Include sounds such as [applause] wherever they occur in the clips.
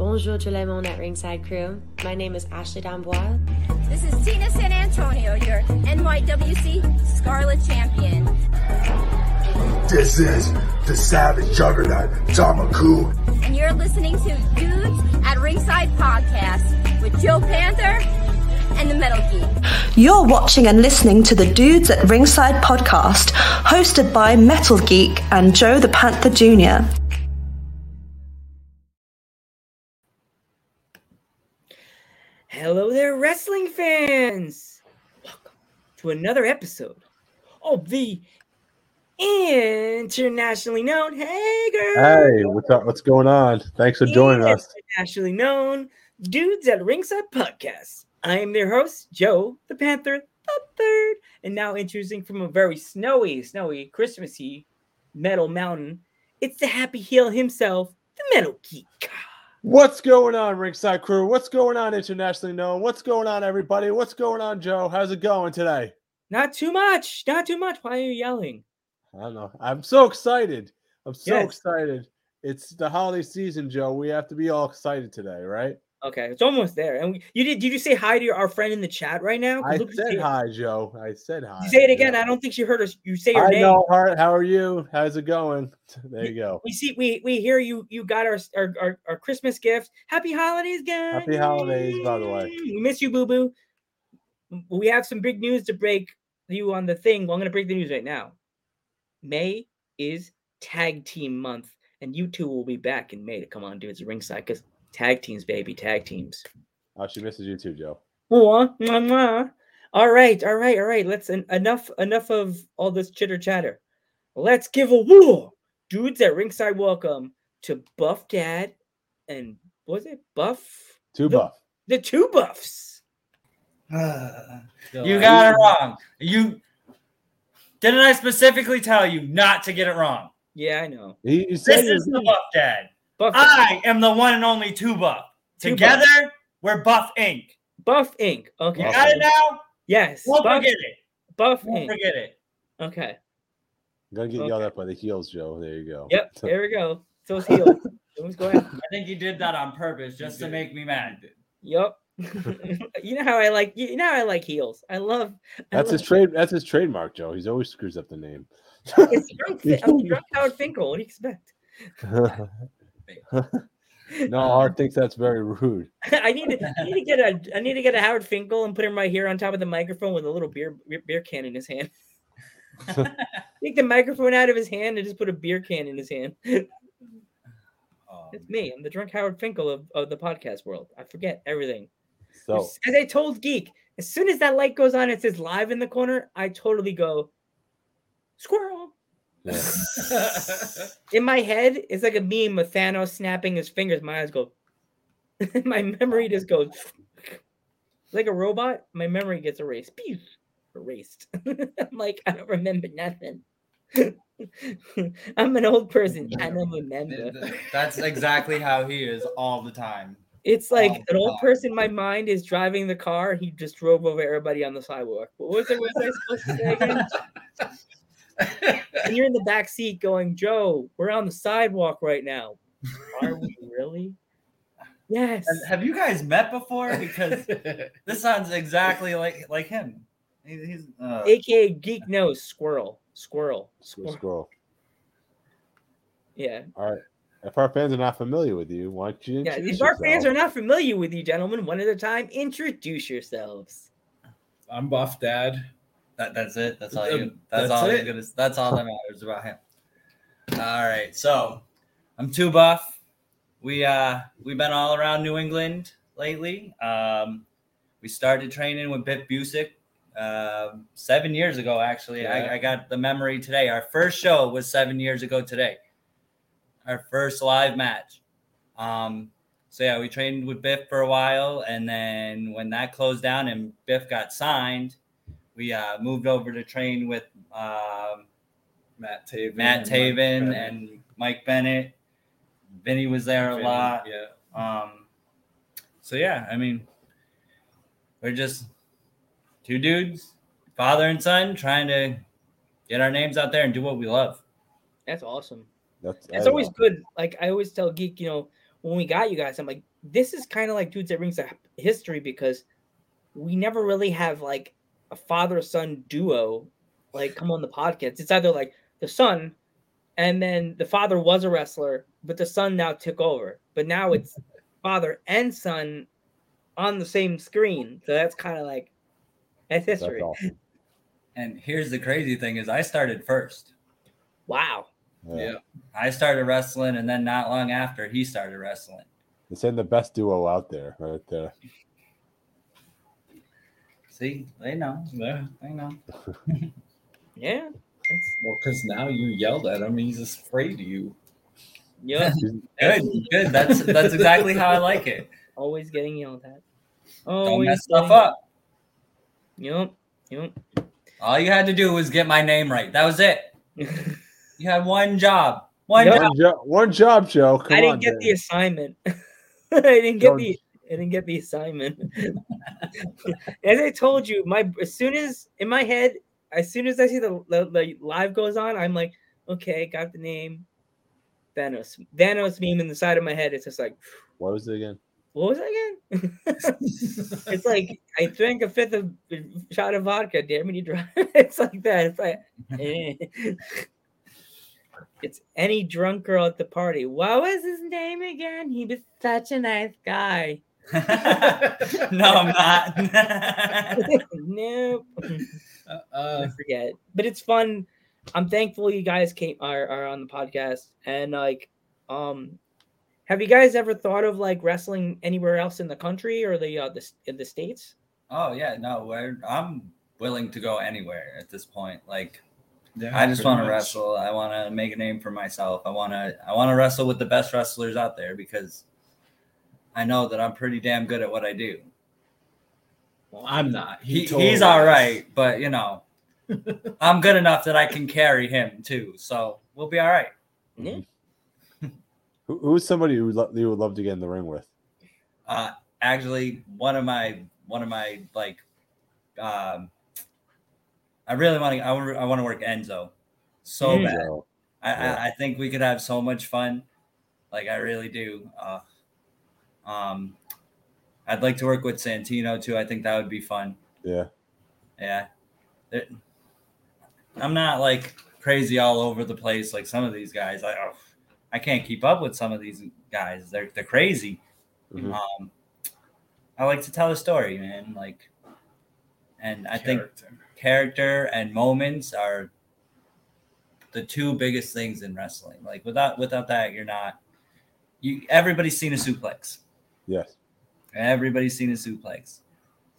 Bonjour tout le monde at Ringside Crew. My name is Ashley D'Amboise. This is Tina San Antonio, your NYWC Scarlet Champion. This is the Savage Juggernaut, Tamaku. And you're listening to Dudes at Ringside Podcast with Joe Panther and the Metal Geek. You're watching and listening to the Dudes at Ringside podcast, hosted by Metal Geek and Joe the Panther Jr. Hello there, wrestling fans! Welcome to another episode of the internationally known. Hey, girl! Hey, what's up? What's going on? Thanks for joining us. Internationally known Dudes at Ringside Podcast. I am their host, Joe the Panther the Third, and now introducing from a very snowy, snowy, Christmassy metal mountain. It's the happy heel himself, the Metal Geek. What's going on, Ringside Crew? What's going on, internationally known? What's going on, everybody? What's going on, Joe? How's it going today? Not too much. Not too much. Why are you yelling? I don't know. I'm so excited. I'm so Yes. excited. It's the holiday season, Joe. We have to be all excited today, right? Okay, it's almost there. And we, you did? Did you say hi to your, our friend in the chat right now? I look said hi, Joe. I said hi. You say it again. I don't think she heard us. You say your I name. know, Hart. How are you? How's it going? [laughs] There you go. We see. We we hear you. You got our our, our, our Christmas gift. Happy holidays, guys. Happy holidays, by the way. We miss you, Boo Boo. We have some big news to break you on the thing. Well, I'm going to break the news right now. May is tag team month, and you two will be back in May to come on, dudes, ringside because tag teams, baby, tag teams. Oh, she misses you too, Joe. Mwah, mwah, mwah. All right, all right, all right. Let's en- enough enough of all this chitter chatter. Let's give a woo, dudes at ringside. Welcome to Buff Dad and was it Buff? Two The- buff. The two buffs. [sighs] You got it wrong. You didn't I specifically tell you not to get it wrong? Yeah, I know. He, he said This you're- is the Buff Dad. Buff I am the one and only two Buff. Two Together, Buff. we're Buff Inc. Buff Inc. Okay. You got it now? Yes. Won't Buff, forget it. Buff Won't Inc. forget it. Okay. I'm gonna get yelled Okay. at by the heels, Joe. There you go. Yep. [laughs] There we go. So it's healed. Let's go ahead. I think you did that on purpose just to make me mad. Yep. [laughs] you know how I like you know how I like heels. I love I That's his trade. That's his trademark, Joe. He's always screws up the name. It's drunk, [laughs] I'm drunk Howard Finkel. What do you expect? [laughs] no, Art thinks that's very rude. [laughs] I need to I need to get a I need to get a Howard Finkel and put him right here on top of the microphone with a little beer beer, can in his hand. [laughs] Take the microphone out of his hand and just put a beer can in his hand. Um, It's me. I'm the drunk Howard Finkel of, of the podcast world. I forget everything. So As as I told Geek, as soon as that light goes on, it says live in the corner. I totally go squirrel. Yeah. In my head, it's like a meme of Thanos snapping his fingers. My eyes go. [laughs] my memory just goes like a robot. My memory gets erased. Pew! Erased. [laughs] I'm like, I don't remember nothing. [laughs] I'm an old person. I don't remember. That's exactly how he is all the time. It's like all an old time. person. My mind is driving the car. He just drove over everybody on the sidewalk. What was it? What was I supposed to say again? And you're in the back seat going, Joe, we're on the sidewalk right now. Are we [laughs] really? Yes. And Have you guys met before? Because this sounds exactly like like him. He- He's uh, AKA Geek Nose Squirrel. Squirrel. Scroll, Squirrel. Yeah. All right. If our fans are not familiar with you, why don't you Yeah. introduce If our fans are not familiar with you, gentlemen, one at a time, introduce yourselves. I'm Buff Dad. That, that's it. That's all. You, that's, that's all. it. Gonna, that's all that matters about him. All right. So I'm too buff. We uh we've been all around New England lately. Um, we started training with Biff Busick um seven years ago. Actually, Yeah. I, I got the memory today. Our first show was seven years ago today. Our first live match. Um, so yeah, we trained with Biff for a while, and then when that closed down and Biff got signed, we uh, moved over to train with um, Matt Taven. Matt and Mike Bennett. and Mike Bennett. Vinny was there a lot. Yeah. Um, so yeah, I mean, we're just two dudes, father and son, trying to get our names out there and do what we love. That's awesome. That's, It's always know. good. Like I always tell Geek, you know, when we got you guys, I'm like, this is kind of like dudes that rings a history because we never really have like a father son duo like come on the podcast. It's either like the son and then the father was a wrestler, but the son now took over. But now it's father and son on the same screen. So that's kind of like that's That's history. awesome. And here's the crazy thing: is I started first. Wow. Yeah. I started wrestling, and then not long after, he started wrestling. It's in the best duo out there, right there. See, they know. Yeah. They know. Yeah. Well, because now you yelled at him, he's afraid of you. yeah. [laughs] Good, good. That's that's exactly how I like it. Always getting yelled at. Don't mess stuff getting- up. Yep. Yep. All you had to do was get my name right. That was it. [laughs] You had one job. One Yep. job. One, jo- one job, Joe. Come I didn't on, get Dan. the assignment. [laughs] I didn't get Don't- the I didn't get the assignment. [laughs] as I told you, my as soon as in my head, as soon as I see the, the, the live goes on, I'm like, okay, got the name. Thanos. Thanos meme in the side of my head. It's just like, What was it again? what was that again? [laughs] it's like I drank a fifth of shot of vodka. Dare me you drive. [laughs] it's like that. It's like eh. it's any drunk girl at the party. What was his name again? He was such a nice guy. [laughs] no, I'm not. [laughs] nope. Uh, I forget. But it's fun. I'm thankful you guys came are, are on the podcast. And like, um, have you guys ever thought of like wrestling anywhere else in the country or the uh, the in the states? oh yeah, no, we're, I'm willing to go anywhere at this point. Like yeah, I just want to wrestle. I want to make a name for myself. I want to I want to wrestle with the best wrestlers out there because I know that I'm pretty damn good at what I do. Well, I'm not. He, totally he's all is. right, but you know, [laughs] I'm good enough that I can carry him too. So we'll be all right. Yeah. [laughs] Who, who's somebody who lo- you would love to get in the ring with? Uh, actually, one of my one of my like, um, I really want to I want I want to work Enzo so Mm. bad. I, Yeah. I I think we could have so much fun. Like I really do. Uh, um, I'd like to work with Santino too. I think that would be fun. yeah. Yeah. It- I'm not like crazy all over the place like some of these guys. I oh, I can't keep up with some of these guys. They're they're crazy. Mhm. Um, I like to tell a story, man. Like, and I think Character. character and moments are the two biggest things in wrestling. Like without without that, you're not. You everybody's seen a suplex. Yes. Everybody's seen a suplex.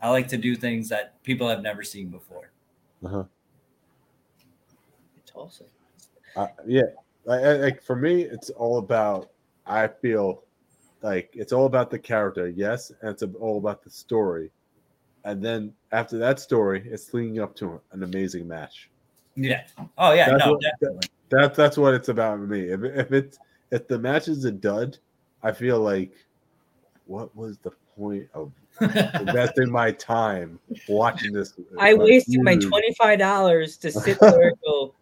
I like to do things that people have never seen before. Uh-huh. It's awesome. Uh, yeah. I, I, like for me, it's all about. I feel like it's all about the character, yes, and it's all about the story, and then after that story, it's leading up to an amazing match. Yeah. Oh yeah. That's no. what- definitely. That that's what it's about for me. If if it's if the match is a dud, I feel like what was the point of [laughs] investing my time watching this? I uh, wasted my twenty five dollars to sit [laughs] there and go.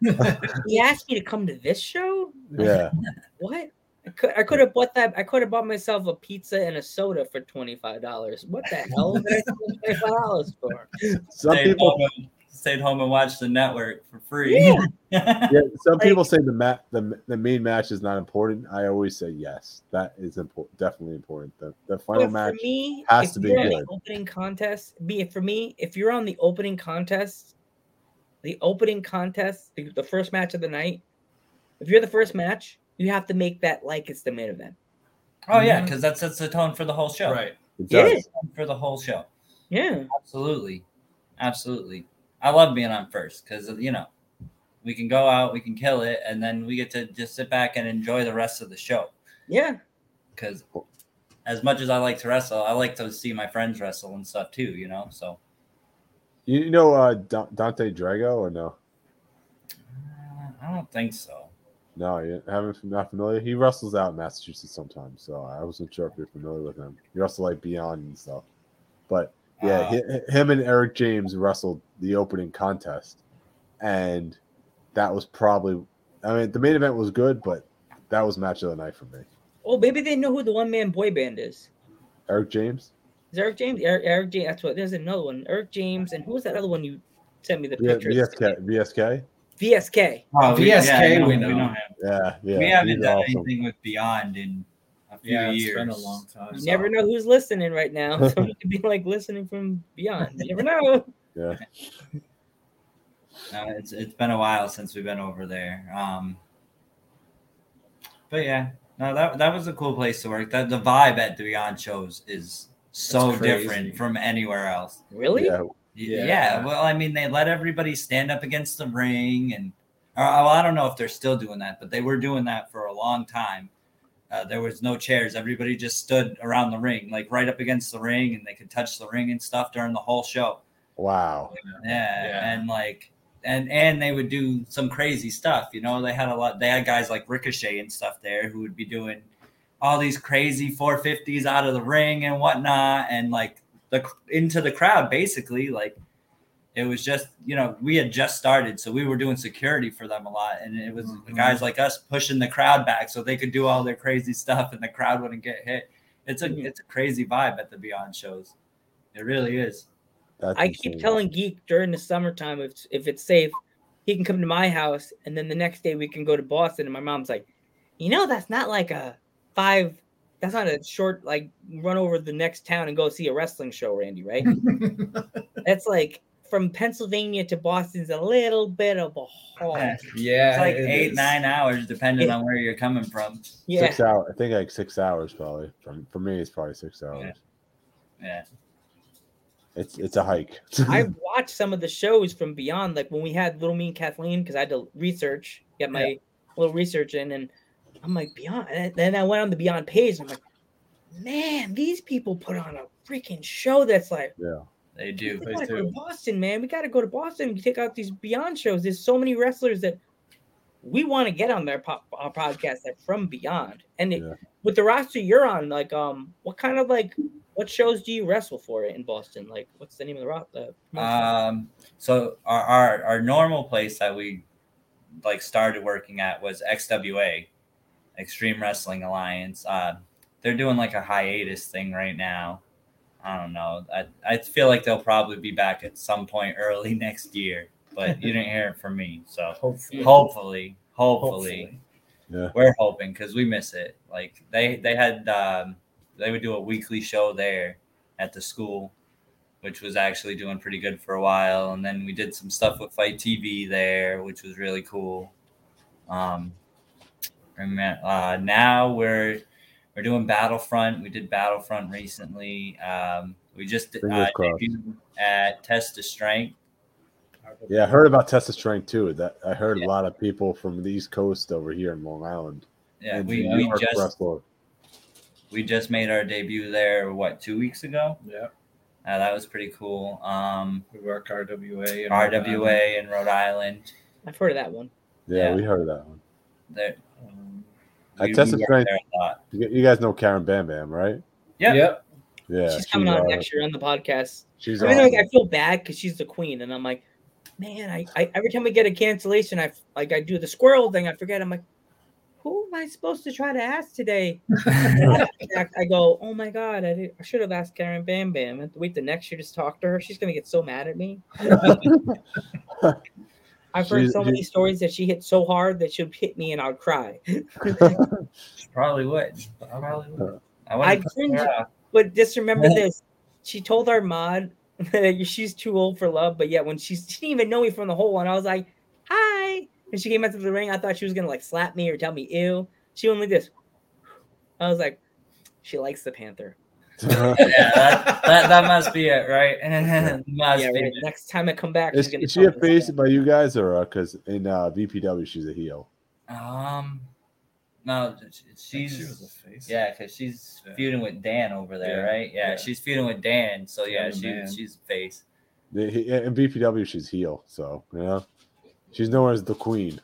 He asked me to come to this show. Yeah, [laughs] What? I could I could have bought that. I could have bought myself a pizza and a soda for twenty five dollars. What the hell did I spend twenty five dollars for? some Stayed people. Home and- stayed home and watched the network for free. Yeah. [laughs] Yeah, some Like- people say the mat the, the main match is not important. I always say yes, that is important, definitely important. The the final match. me, has to be good. the opening contest, be it for me, if you're on the opening contest, the opening contest, the, the first match of the night, if you're the first match, you have to make that like it's the main event. oh yeah, mm-hmm. because that sets the tone for the whole show. Right. It Yeah. does. For the whole show. Yeah. Absolutely. Absolutely. I love being on first because you know we can go out, we can kill it, and then we get to just sit back and enjoy the rest of the show. Yeah. Because as much as I like to wrestle, I like to see my friends wrestle and stuff too. You know, so You, you know uh, Dante Drago or no? uh, I don't think so. No, you haven't not familiar. He wrestles out in Massachusetts sometimes, so I wasn't sure if you're familiar with him. He wrestled like Beyond and stuff, but yeah, Uh, him and Eric James wrestled the opening contest, and that was probably. I mean, the main event was good, but that was match of the night for me. Oh, maybe they know who the one man boy band is. Eric James. Is Eric James? Eric, Eric James. That's what. There's another one. Eric James, and who was that other one you sent me the Yeah, picture? VSK. VSK. VSK. Oh, VSK, yeah, I know- we know. him. Yeah, yeah. we haven't done awesome. anything with Beyond in a few Yeah, it's years. been a long time. You never know who's listening right now. [laughs] Someone could be like listening from beyond. You never know. Yeah. No, it's it's been a while since we've been over there. Um, but yeah, no, that that was a cool place to work. That the vibe at the Beyond shows is so different from anywhere else. Really? Yeah. Yeah. Yeah. Well, I mean, they let everybody stand up against the ring, and or, well, I don't know if they're still doing that, but they were doing that for a long time. Uh, there was no chairs; everybody just stood around the ring, like right up against the ring, and they could touch the ring and stuff during the whole show. Wow. Yeah, Yeah. and like, and and they would do some crazy stuff. You know, they had a lot. They had guys like Ricochet and stuff there who would be doing all these crazy 450s out of the ring and whatnot, and like the into the crowd basically. Like, it was just you know we had just started, so we were doing security for them a lot, and it was Mhm. guys like us pushing the crowd back so they could do all their crazy stuff, and the crowd wouldn't get hit. It's a Mhm. it's a crazy vibe at the Beyond shows. It really is. That's I keep telling Geek during the summertime if if it's safe, he can come to my house, and then the next day we can go to Boston. And my mom's like, you know, that's not like a five. That's not a short like run over the next town and go see a wrestling show, Randy. Right? [laughs] That's like from Pennsylvania to Boston's a little bit of a haul. yeah, It's like it eight, is. nine hours, depending Yeah. on where you're coming from. Yeah. Six hours. I think like six hours probably. From for me, it's probably six hours. Yeah. It's it's a hike. [laughs] I've watched some of the shows from Beyond, like when we had Little Mean Kathleen, because I had to research, get my little research in, and I'm like Beyond. And then I went on the Beyond page, and I'm like, man, these people put on a freaking show that's like, yeah. They do. we gotta go to Boston, man. We gotta go to Boston and take out these Beyond shows. There's so many wrestlers that we want to get on their po- our podcast that from Beyond, and it, Yeah. with the roster you're on, like, um, what kind of like, what shows do you wrestle for in Boston? Like, what's the name of the roster? Um, so our, our our normal place that we like started working at was XWA, Extreme Wrestling Alliance. Uh, they're doing like a hiatus thing right now. I don't know. I, I feel like they'll probably be back at some point early [laughs] next year, but you didn't hear it from me. So Hopefully. hopefully, hopefully, Yeah. we're hoping because we miss it. Like they they had um, they would do a weekly show there at the school, which was actually doing pretty good for a while. And then we did some stuff with Fight TV there, which was really cool. Um, and ma- uh, now we're we're doing Battlefront. We did Battlefront recently. Um, we just uh, Fingers crossed. debuted at Test of Strength. Yeah, I heard about Test of Strength too. That I heard Yeah. a lot of people from the East Coast over here in Long Island. Yeah, we, we just wrestler. we just made our debut there. What two weeks ago? Yeah, Uh, that was pretty cool. Um, we work RWA. and RWA in Rhode Island. I've heard of that one. Yeah, Yeah. we heard of that one. There, At we- Test we of Strength, a lot. you, you guys know Karen Bam Bam, right? Yep. Yep. Yeah, she's coming she's, on uh, next year on the podcast. She's I mean, like. I feel bad because she's the queen, and I'm like, man, I, I every time we get a cancellation, I like I do the squirrel thing. I forget. I'm like, who am I supposed to try to ask today? [laughs] I I go, oh my god, I, did, I should have asked Karen Bam Bam. I have to wait the next year to talk to her. She's gonna get so mad at me. [laughs] [laughs] I've heard She's- so many she- stories that she hit so hard that she'll hit me and I'll cry. [laughs] Probably would. Probably would. Uh, I I cringe. But just remember this: she told our mod that she's too old for love, but yet when she's, she didn't even know me from the whole one, I was like, "Hi," and she came out to the ring. I thought she was gonna like slap me or tell me "ew." She only this. I was like, she likes the Panther. [laughs] Yeah, that, that, that must be it, right? [laughs] must yeah, be right. it. Next time I come back, is, she's is she tell a face by you guys or because in uh, VPW she's a heel? Um, no, she's she was a face. yeah, because she's Yeah. feuding with Dan over there, Yeah, right? Yeah, yeah. she's feuding with Dan, so yeah, she man. she's face. In VPW she's heel, so you know she's known as the queen.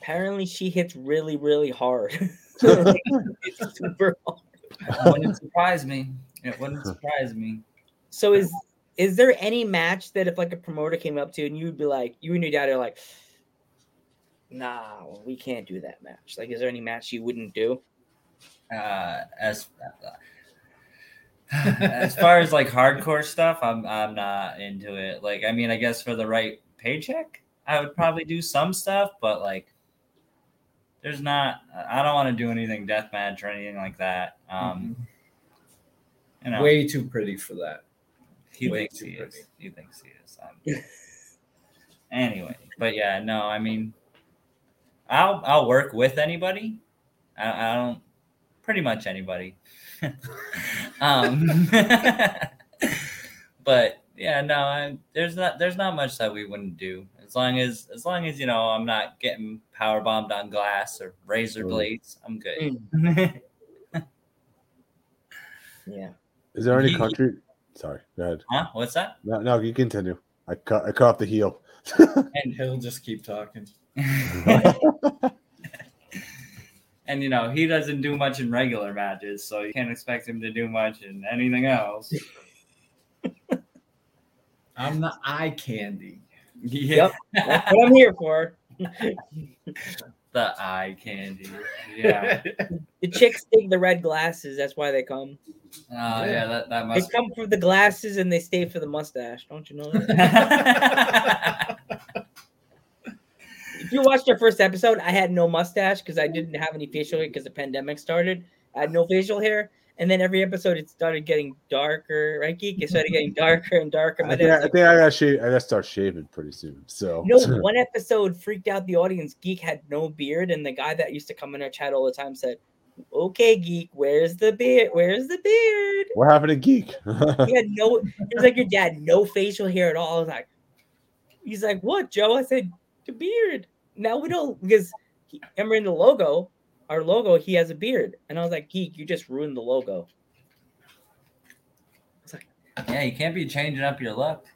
Apparently, she hits really, really hard. [laughs] it's super hard. It wouldn't surprise me. It wouldn't surprise me. So is is there any match that if like a promoter came up to and you'd be like, you and your dad are like, nah, we can't do that match. Like, is there any match you wouldn't do? uh, as as far as like hardcore stuff, I'm I'm not into it. Like, I mean, I guess for the right paycheck, I would probably do some stuff, but like, there's not. I don't want to do anything deathmatch or anything like that. Um, you know, Way too pretty for that. he way thinks he is. He thinks he is. Um, [laughs] anyway, but yeah, no, I mean, I'll I'll work with anybody. I, I don't pretty much anybody. [laughs] um, [laughs] but yeah, no, I, there's not there's not much that we wouldn't do as long as as long as you know I'm not getting power bombed on glass or razor Mm. blades. I'm good. [laughs] Yeah. Is there any Ye- country? Sorry, go ahead. huh? What's that? No, no, you continue. I cut, I cut off the heel. [laughs] And he'll just keep talking. [laughs] and you know he doesn't do much in regular matches, so you can't expect him to do much in anything else. I'm the eye candy. Yeah, That's what I'm here for. [laughs] the eye candy. Yeah, [laughs] The chicks dig the red glasses. That's why they come. oh yeah, that that must. They come for the glasses and they stay for the mustache. Don't you know that? [laughs] if you watched our first episode, I had no mustache because I didn't have any facial hair because the pandemic started. I had no facial hair. And then every episode it started getting darker, right, Geek? It started getting [laughs] darker and darker. I think, dad's I think I gotta shave. I gotta start shaving pretty soon. So no, [laughs] one episode freaked out the audience. Geek had no beard, and the guy that used to come in our chat all the time said, Okay, Geek, where's the beard? Where's the beard? what happened to geek? He had no, [laughs] it was like your dad, no facial hair at all. I was like, he's like, what, Joe? I said, the beard. Now we don't, because he, remember in the logo, our logo, he has a beard. And I was like, Geek, you just ruined the logo. Like, yeah, you can't be changing up your look.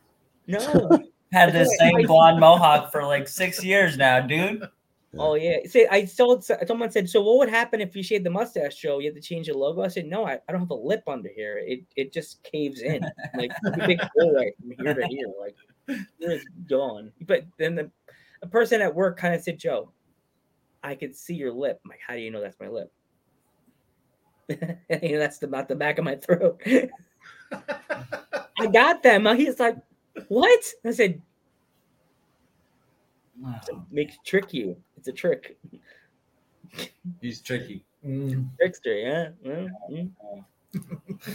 No. [laughs] Had the That's why I- same blonde mohawk for like six years now, dude. oh, yeah. See, I told someone said, so what would happen if you shaved the mustache, Joe? You have to change the logo? I said, no, I, I don't have a lip under here. It it just caves in. Like, a big [laughs] hole right from here to here. Like, it's gone. But then the a person at work kind of said, Joe, I could see your lip. I'm like, how do you know that's my lip? [laughs] you know, that's the, not the back of my throat. I got them. He's like, what? I said, make trick you. It's a trick. He's tricky. Mm. Trickster, yeah. yeah. Yep, [laughs]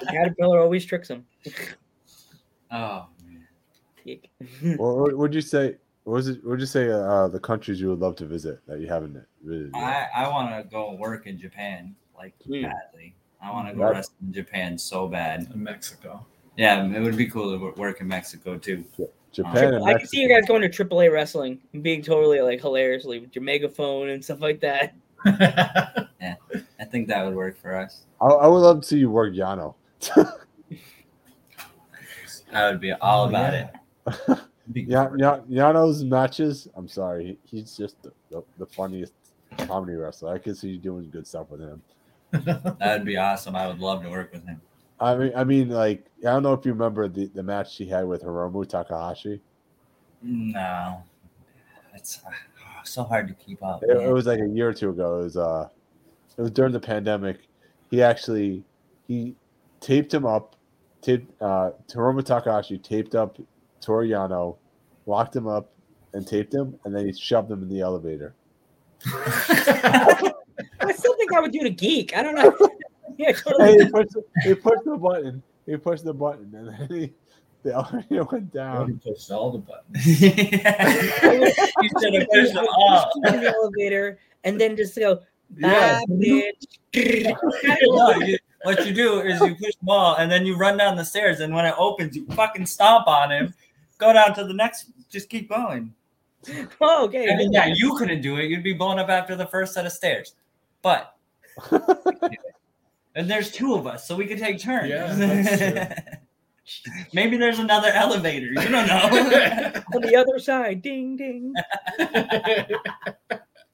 the caterpillar always tricks him. oh, Yuck. what what would you say? What was it? What would you say? Uh, the countries you would love to visit that you haven't visited? yet? I, I want to go work in Japan like Hmm. badly. I want to go Right. wrestle in Japan so bad. In Mexico. Yeah, it would be cool to work in Mexico too. Japan and I can see you guys going to AAA wrestling and being totally like hilariously with your megaphone and stuff like that. [laughs] yeah, I think that would work for us. I, I would love to see you work Yano. [laughs] I would be all Oh, about yeah. it. [laughs] Yeah, yeah, Yano's matches. I'm sorry, he's just the, the, the funniest comedy wrestler. I can see you doing good stuff with him. [laughs] That would be awesome. I would love to work with him. I mean, I mean, like I don't know if you remember the, the match she had with Hiromu Takahashi. No, it's uh, so hard to keep up. It, it was like a year or two ago. It was uh, it was during the pandemic. He actually he taped him up, taped uh, Hiromu Takahashi taped up Toru Yano, locked him up, and taped him, and then he shoved him in the elevator. [laughs] I still think I would do to geek. I don't know. [laughs] yeah, totally. he pushed, he pushed the button. He pushed the button, and then he, the elevator went down. He down. pushed all the buttons. you should have pushed them all. in the elevator and then just go, [laughs] Yeah. bitch. No, you, what you do is you push them all, and then you run down the stairs, and when it opens, you fucking stomp on him, go down to the next. Just keep going. [laughs] oh, okay. I mean, yeah, you couldn't do it. You'd be blown up after the first set of stairs. But [laughs] and there's two of us, so we could take turns. Yeah, [laughs] that's Maybe there's another elevator. You don't know. On the other side, ding, ding.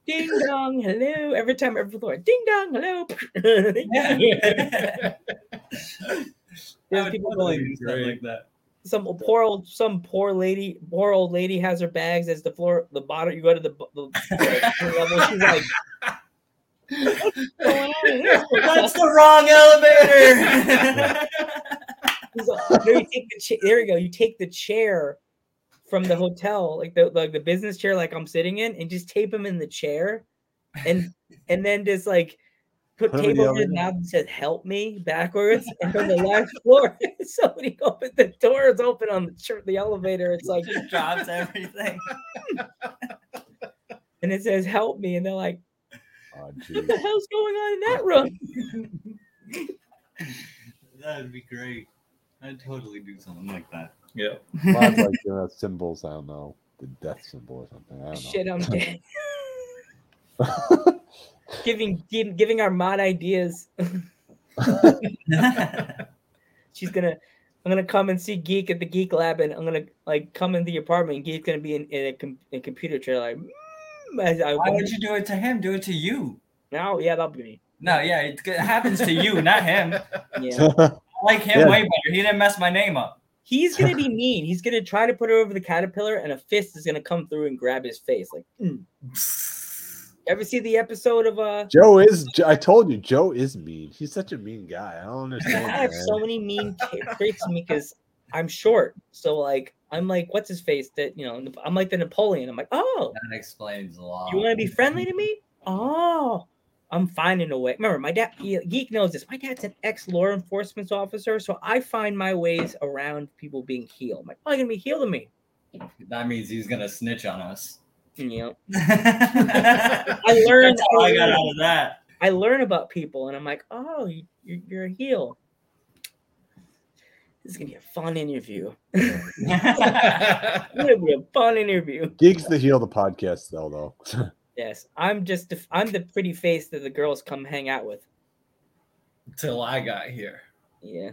Ding dong, hello. Every time, every floor, ding dong, hello. Yeah. There's I would people totally going, do like that. Some poor old, some poor lady, poor old lady has her bags as the floor, the bottom. You go to the, the, the [laughs] level. She's like, That's the wrong elevator. [laughs] He's like, oh, no, you take the cha- there you go. You take the chair from the hotel, like the like the business chair, like I'm sitting in, and just tape him in the chair, and and then just like put Put him in tape the over his elevator. mouth and said "Help me" backwards, and from the last [laughs] floor, [laughs] somebody opened the door is open on the chair, the elevator. It's like, Just drops everything. [laughs] and it says "Help me," and they're like, Oh, "What the hell's going on in that room?" That would be great. I'd totally do something like that. Yeah. Mine's like uh, symbols. I don't know the death symbol or something. I don't know. Shit, I'm dead. [laughs] giving give, giving our mod ideas. [laughs] She's gonna. I'm gonna come and see Geek at the Geek Lab, and I'm gonna like come in the apartment. And Geek's gonna be in, in a, com- a computer chair, like. "Mm," as I, Why would you do it to him? Do it to you. No, yeah, that'll be me. No, yeah, it it happens to you, not him. [laughs] Yeah. I like him Yeah. way better. He didn't mess my name up. he's gonna be mean. He's gonna try to put her over the caterpillar, and a fist is gonna come through and grab his face. Like, "Mm." Ever see the episode of uh? Joe is. I told you, Joe is mean. He's such a mean guy. I don't [laughs] understand. I have man. so many mean traits in me because I'm short. So like I'm like what's his face that you know I'm like the Napoleon. I'm like oh That explains a lot. you want to be friendly to me? [laughs] Oh I'm finding a way. Remember my dad geek knows this. My dad's an ex law enforcement officer, so I find my ways around people being healed. I'm like oh you're gonna be healed to me. That means he's gonna snitch on us. You [laughs] I I learned. That's how I got out of that. I learn about people, and I'm like oh you, you're, you're a heel. This is gonna be a fun interview. [laughs] [laughs] It's gonna be a fun interview. Geeks the heel the podcast though though. Yes, I'm just I'm the pretty face that the girls come hang out with. Till I got here. Yeah,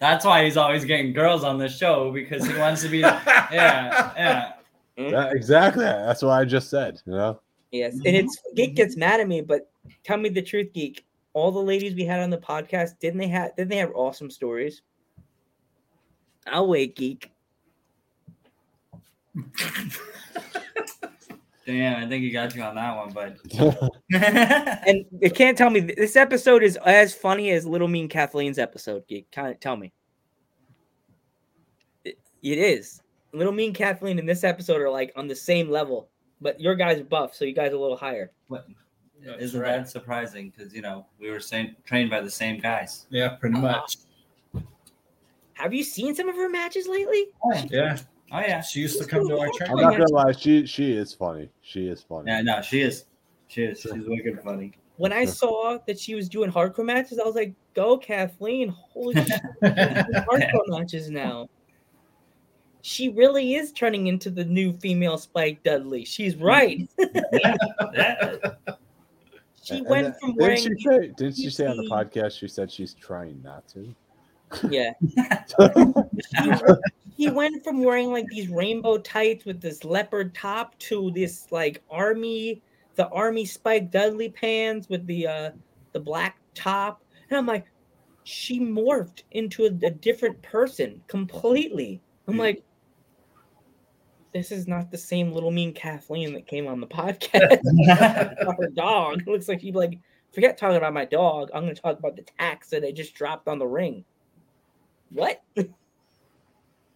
That's why he's always getting girls on the show because he wants to be. Yeah, yeah. Mm-hmm. Yeah, exactly. That's what I just said. You know. yes, and mm-hmm. it's Geek gets mad at me, but tell me the truth, Geek. All the ladies we had on the podcast didn't they have didn't they have awesome stories? I'll wait, Geek. [laughs] Damn, I think he got you on that one, bud. [laughs] And you can't tell me this episode is as funny as Little Mean Kathleen's episode. Geek, tell me. It, it is. Little Mean Kathleen in this episode are like on the same level, but your guys are buff, so you guys are a little higher. What- That's Isn't right. that surprising? Because you know we were same, trained by the same guys. Yeah, pretty uh-huh. much. Have you seen some of her matches lately? Oh, yeah. Oh yeah, She used to come to our training. I'm not gonna lie. She she is funny. She is funny. yeah. No, she is. She is. She's wicked funny. When I saw that she was doing hardcore matches, I was like, "Go, Kathleen! Holy [laughs] shit, hardcore matches now." She really is turning into the new female Spike Dudley. She's right. [laughs] [laughs] She And went then- from didn't wearing she say? Didn't she say on the podcast? She said she's trying not to. yeah. [laughs] he went from wearing like these rainbow tights with this leopard top to this like army, the army Spike Dudley pants with the uh the black top, and I'm like, she morphed into a, a different person completely. I'm like, this is not the same little mean Kathleen that came on the podcast. [laughs] about her dog. It looks like she'd like, forget talking about my dog. I'm going to talk about the tax that I just dropped on the ring. What?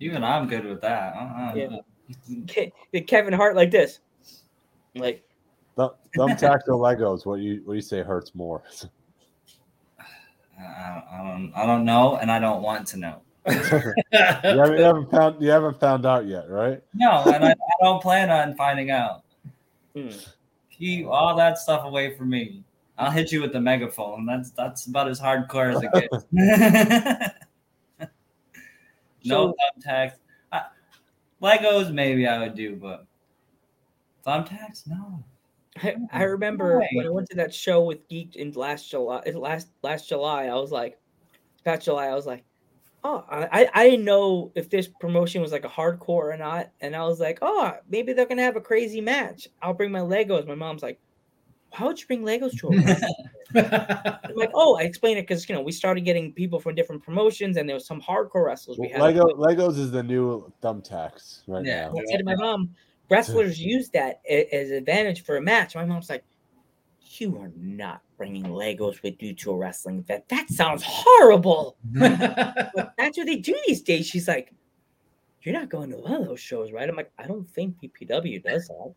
Even I'm good with that. Uh-uh. Yeah. [laughs] Did Kevin Hart like this? Like, Thumb- Thumbtacks [laughs] or Legos? What do you what do you say hurts more? I, I, I don't. I don't know, and I don't want to know. You, haven't, you haven't found you haven't found out yet, right? [laughs] No, and I, I don't plan on finding out. hmm. Keep all that stuff away from me. I'll hit you with the megaphone. That's that's about as hardcore as it gets. [laughs] no thumbtacks. I, Legos, maybe I would do, but thumbtacks, no. I, I remember Why? when I went to that show with Geek in last July. Last last July, I was like, past July, I was like, oh, I I didn't know if this promotion was like a hardcore or not, and I was like, oh, maybe they're gonna have a crazy match. I'll bring my Legos. My mom's like, why would you bring Legos to a [laughs] match? I'm like, oh, I explained it because you know we started getting people from different promotions, and there was some hardcore wrestlers. We had Lego Legos is the new thumbtacks right Yeah. now. I said to my mom, wrestlers use that as advantage for a match. My mom's like, You are not bringing Legos with you to a wrestling event. That sounds horrible. But mm-hmm. [laughs] that's what they do these days. She's like, You're not going to one of those shows, right? I'm like, I don't think PPW does that.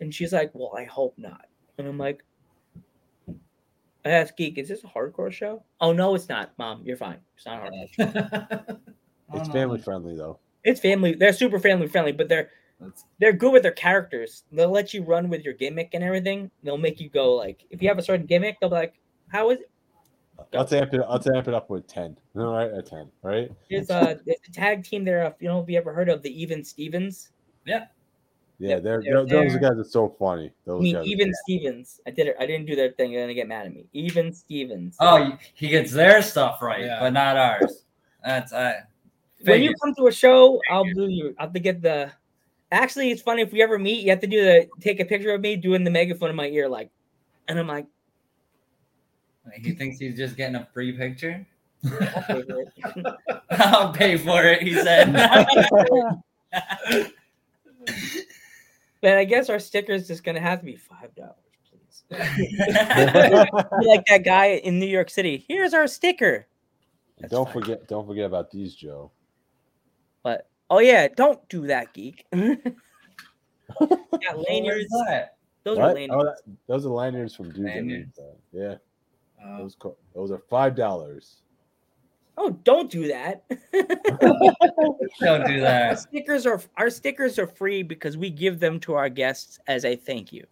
And she's like, Well, I hope not. And I'm like, I asked Geek, is this a hardcore show? Oh no, it's not, Mom. You're fine. It's not a hardcore. [laughs] It's oh, family friendly though. It's family. They're super family friendly, but they're That's- they're good with their characters. They'll let you run with your gimmick and everything. They'll make you go like if you have a certain gimmick, they'll be like, "How is it?" Let's amp it. Let's amp it up with ten. [laughs] All right, a ten. Right. There's a, there's a tag team there. If you know, if you ever heard of the Even Stevens? Yeah, Yeah, they're, they're they're- those guys are so funny. I Those mean, guys. Even. Stevens. I did it. I didn't do their thing. They're gonna get mad at me. Even Stevens. Oh, he gets their stuff right, Yeah. but not ours. That's I. when you come to a show, I'll do you. I'll have to get the. Actually, it's funny if we ever meet. You have to do the take a picture of me doing the megaphone in my ear, like, and I'm like, He thinks he's just getting a free picture. I'll pay for it. I'll pay for it. He said. [laughs] But I guess our sticker is just gonna have to be five dollars, please. [laughs] Like that guy in New York City. Here's our sticker. That's don't fine. forget. Don't forget about these, Joe. But oh yeah, don't do that, geek. [laughs] [laughs] Got Where's lanyards. that? Those are What? lanyards. Oh, that, those are lanyards from Dudes. and Lanyards? Yeah, Uh, those co- those are five dollars. Oh, don't do that. [laughs] Don't do our that. stickers are our stickers are free because we give them to our guests as a thank you.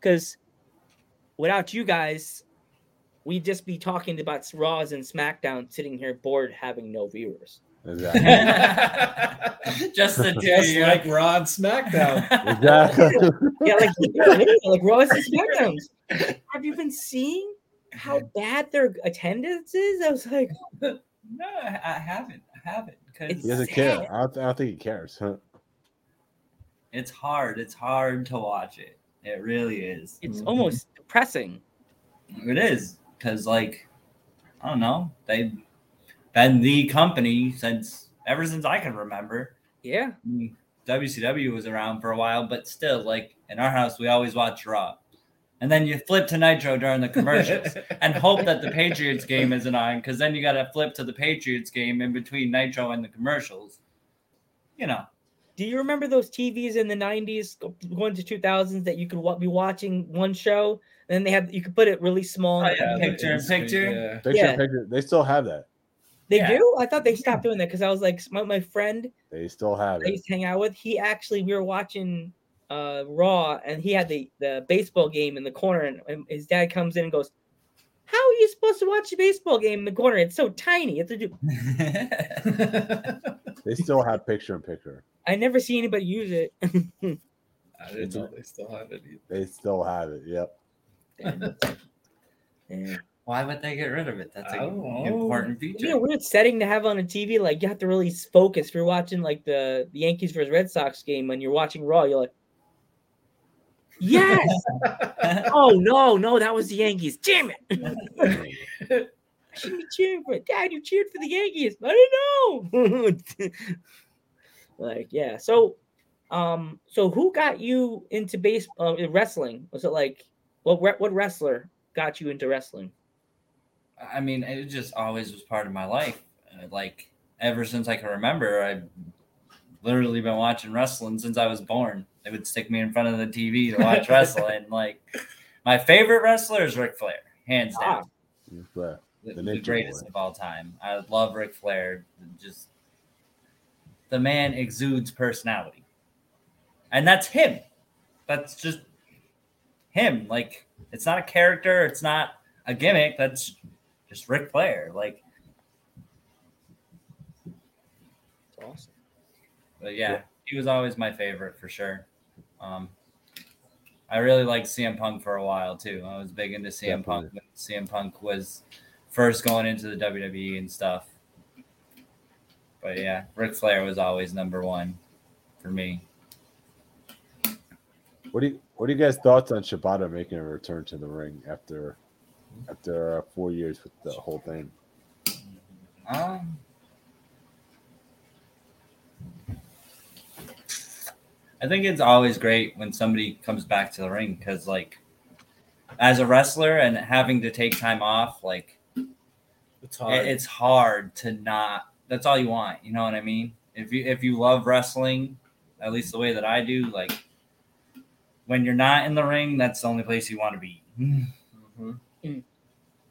Because without you guys, we'd just be talking about Raws and SmackDown, sitting here bored, having no viewers. Exactly. [laughs] just the two just you. like Raw and SmackDown. exactly. [laughs] Yeah, like yeah, like Raws and SmackDowns. Have you been seeing how bad their attendance is? I was like, No, I I haven't. I haven't. It's- Because he doesn't care. I don't, I don't think he cares. Huh? it's hard. It's hard to watch it. It really is. it's Mhm. almost depressing. It is because, like, I don't know. They've been the company since ever since I can remember. Yeah. I mean, WCW was around for a while, but still, like in our house, we always watch Raw, and then you flip to Nitro during the commercials [laughs] and hope that the Patriots game isn't on, because then you got to flip to the Patriots game in between Nitro and the commercials. You know, Do you remember those TVs in the 90s going to 2000s that you could be watching one show and then they have you could put it really small? Oh, yeah, picture in picture. yeah. Picture, Yeah. picture. They still have that. They Yeah. do? I thought they stopped doing that because I was like my, my friend They still have I used to hang out with, he actually we were watching uh Raw and he had the the baseball game in the corner and, and his dad comes in and goes, How are you supposed to watch a baseball game in the corner? It's so tiny. It's a to do [laughs] They still have picture in picture. I never see anybody use it. [laughs] I didn't know they still have it either. They still have it. Yep. Yeah. Why would they get rid of it? That's an know. important It'd be a weird setting to have on a TV. Like you have to really focus. If you're watching like the, the Yankees versus Red Sox game and you're watching Raw, you're like, Yes. [laughs] oh no, no, that was the Yankees. Damn it. [laughs] I shouldn't be cheering for it. Dad, you cheered for the Yankees. I don't know. [laughs] like, yeah. So um, so who got you into baseball uh, wrestling? Was it like what what wrestler got you into wrestling? I mean, it just always was part of my life. Uh, Like ever since I can remember, I've literally been watching wrestling since I was born. They would stick me in front of the TV to watch [laughs] wrestling. Like my favorite wrestler is Ric Flair, hands down. But the, The the greatest Boy. of all time. I love Ric Flair. Just the man exudes personality, and that's him. That's just him. Like it's not a character. It's not a gimmick. That's just Ric Flair. Like, It's awesome. but yeah, he was always my favorite for sure. Um, I really liked CM Punk for a while too. I was big into CM Punk. When CM Punk was first going into the WWE and stuff. But yeah, Ric Flair was always number one for me. what do you what are you guys' thoughts on Shibata making a return to the ring after after uh, four years with the whole thing? Um, I think it's always great when somebody comes back to the ring because, like, as a wrestler and having to take time off, like It's it- hard. it's hard to not. That's all you want. You know what I mean? If you if you love wrestling, at least the way that I do, like when you're not in the ring, that's the only place you want to be. [laughs]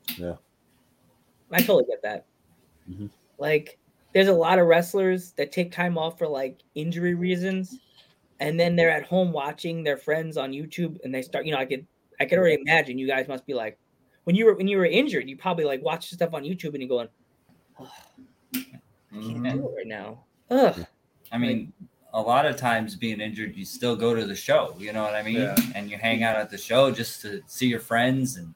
Mhm. I totally get that. Mhm. Like, there's a lot of wrestlers that take time off for like injury reasons, and then they're at home watching their friends on YouTube, and they start. You know, I could, I could already imagine you guys must be like, when you were when you were injured, you probably like watch stuff on YouTube and you're going, oh, I can't Mhm. do it right now. Ugh. I mean, a lot of times being injured, you still go to the show. You know what I mean? Yeah. And you hang out at the show just to see your friends and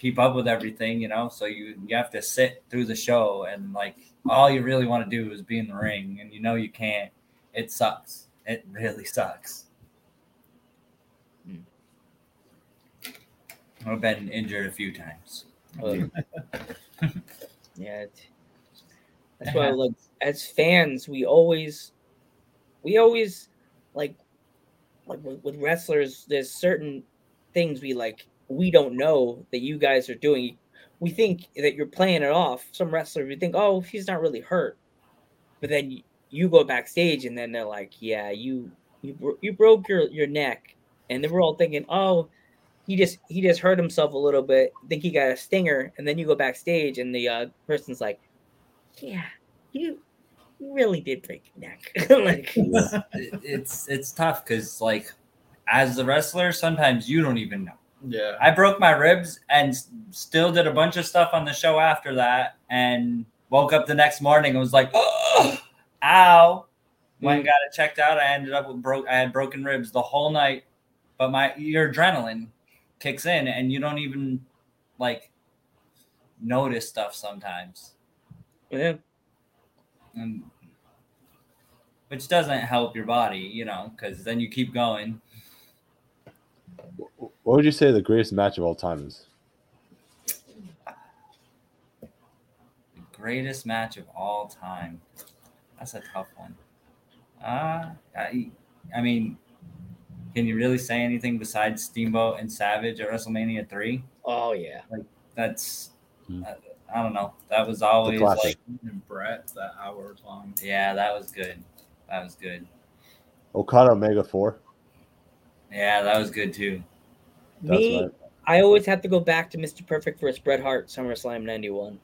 keep up with everything. You know, so you you have to sit through the show and like all you really want to do is be in the ring, and you know you can't. It sucks. It really sucks. Hmm. I've been injured a few times. Ugh. [laughs] yeah. That's why, like, as fans, we always, we always, like, like with, with wrestlers, there's certain things we like we don't know that you guys are doing. We think that you're playing it off. Some wrestler, we think, oh, he's not really hurt, but then you, go backstage and then they're like, yeah, you you you broke your your neck, and then we're all thinking, oh, he just he just hurt himself a little bit. Think he got a stinger, and then you go backstage and the uh, person's like, yeah, you really did break your neck. [laughs] like, it's it's tough because like as a wrestler, sometimes you don't even know. Yeah. I broke my ribs and still did a bunch of stuff on the show after that, and woke up the next morning and was like, oh, [gasps] ow. Went and mm. got it checked out. I ended up with broke. I had broken ribs the whole night, but my your adrenaline kicks in and you don't even like notice stuff sometimes, yeah, and which doesn't help your body, you know, because then you keep going. What would you say the greatest match of all time is? The greatest match of all time. That's a tough one. Uh, I, I mean, can you really say anything besides Steamboat and Savage at WrestleMania three? oh yeah, Like, That's, Hmm. I, I don't know. That was always classic. like, And Bret, that hour long. yeah, that was good. That was good. Okada Omega Four. Yeah, that was good too. That's me. right. I always have to go back to Mr. Perfect versus Bret Hart SummerSlam '91.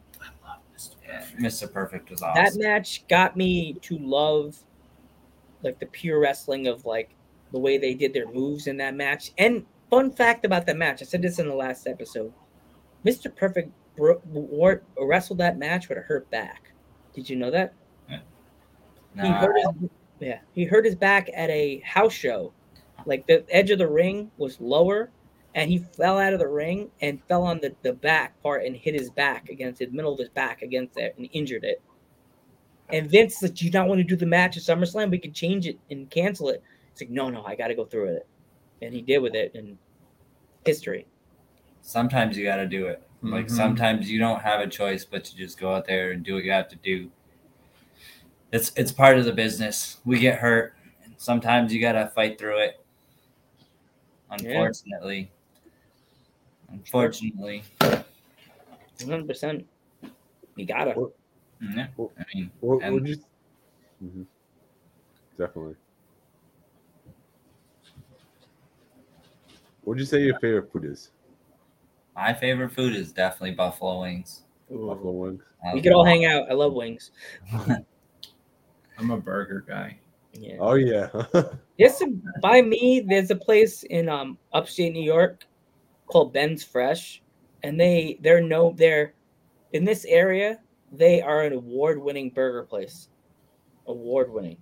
Yeah, Mr. Perfect was awesome. That match got me to love like the pure wrestling of like the way they did their moves in that match. And fun fact about that match, I said this in the last episode. Mr. Perfect bro- wore, wrestled that match with a hurt back. Did you know that? He Nah, hurt his, yeah, he hurt his back at a house show. Like the edge of the ring was lower, and he fell out of the ring and fell on the, the back part and hit his back against the middle of his back against it and injured it. And Vince said, "Do you not want to do the match at SummerSlam? We can change it and cancel it." It's like, "No, no, I got to go through with it," and he did with it, and history. sometimes you got to do it. Like Mhm. sometimes you don't have a choice but to just go out there and do what you have to do. It's it's part of the business. We get hurt. Sometimes you got to fight through it. Unfortunately. Unfortunately. One hundred percent. You gotta. Well, Yeah. Well, I mean, What and- would you? Mhm. Definitely. What would you say your favorite food is? my favorite food is definitely buffalo wings. Buffalo wings. I We could all hang out. I love wings. [laughs] I'm a burger guy. Yeah. Oh yeah. [laughs] Just by me, there's a place in um upstate New York called Ben's Fresh, and they they're no they're in this area. They are an award-winning burger place. Award-winning,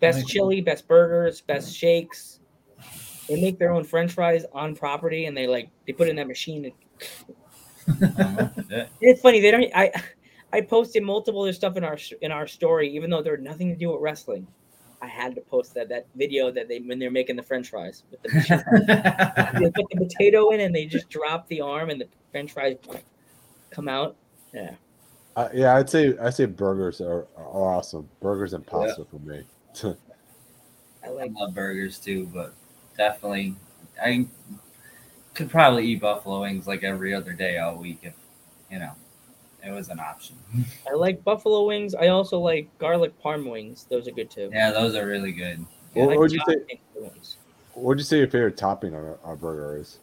best Nice. chili, best burgers, best shakes. They make their own French fries on property, and they like they put it in that machine. And Yeah. [laughs] it's funny they don't. I I posted multiple other stuff in our in our story, even though they're nothing to do with wrestling. I had to post that that video that they when they're making the French fries with the [laughs] they put the potato in and they just drop the arm and the French fries come out. Yeah, Uh, yeah, I'd say I say burgers are, are awesome. Burgers and pasta for me. I I like. love burgers too, but definitely I could probably eat buffalo wings like every other day all week if you know it was an option. I like buffalo wings. I also like garlic parm wings. Those are good too. Yeah, those are really good. I What like would you say? What would you say your favorite topping on a, on a burger is?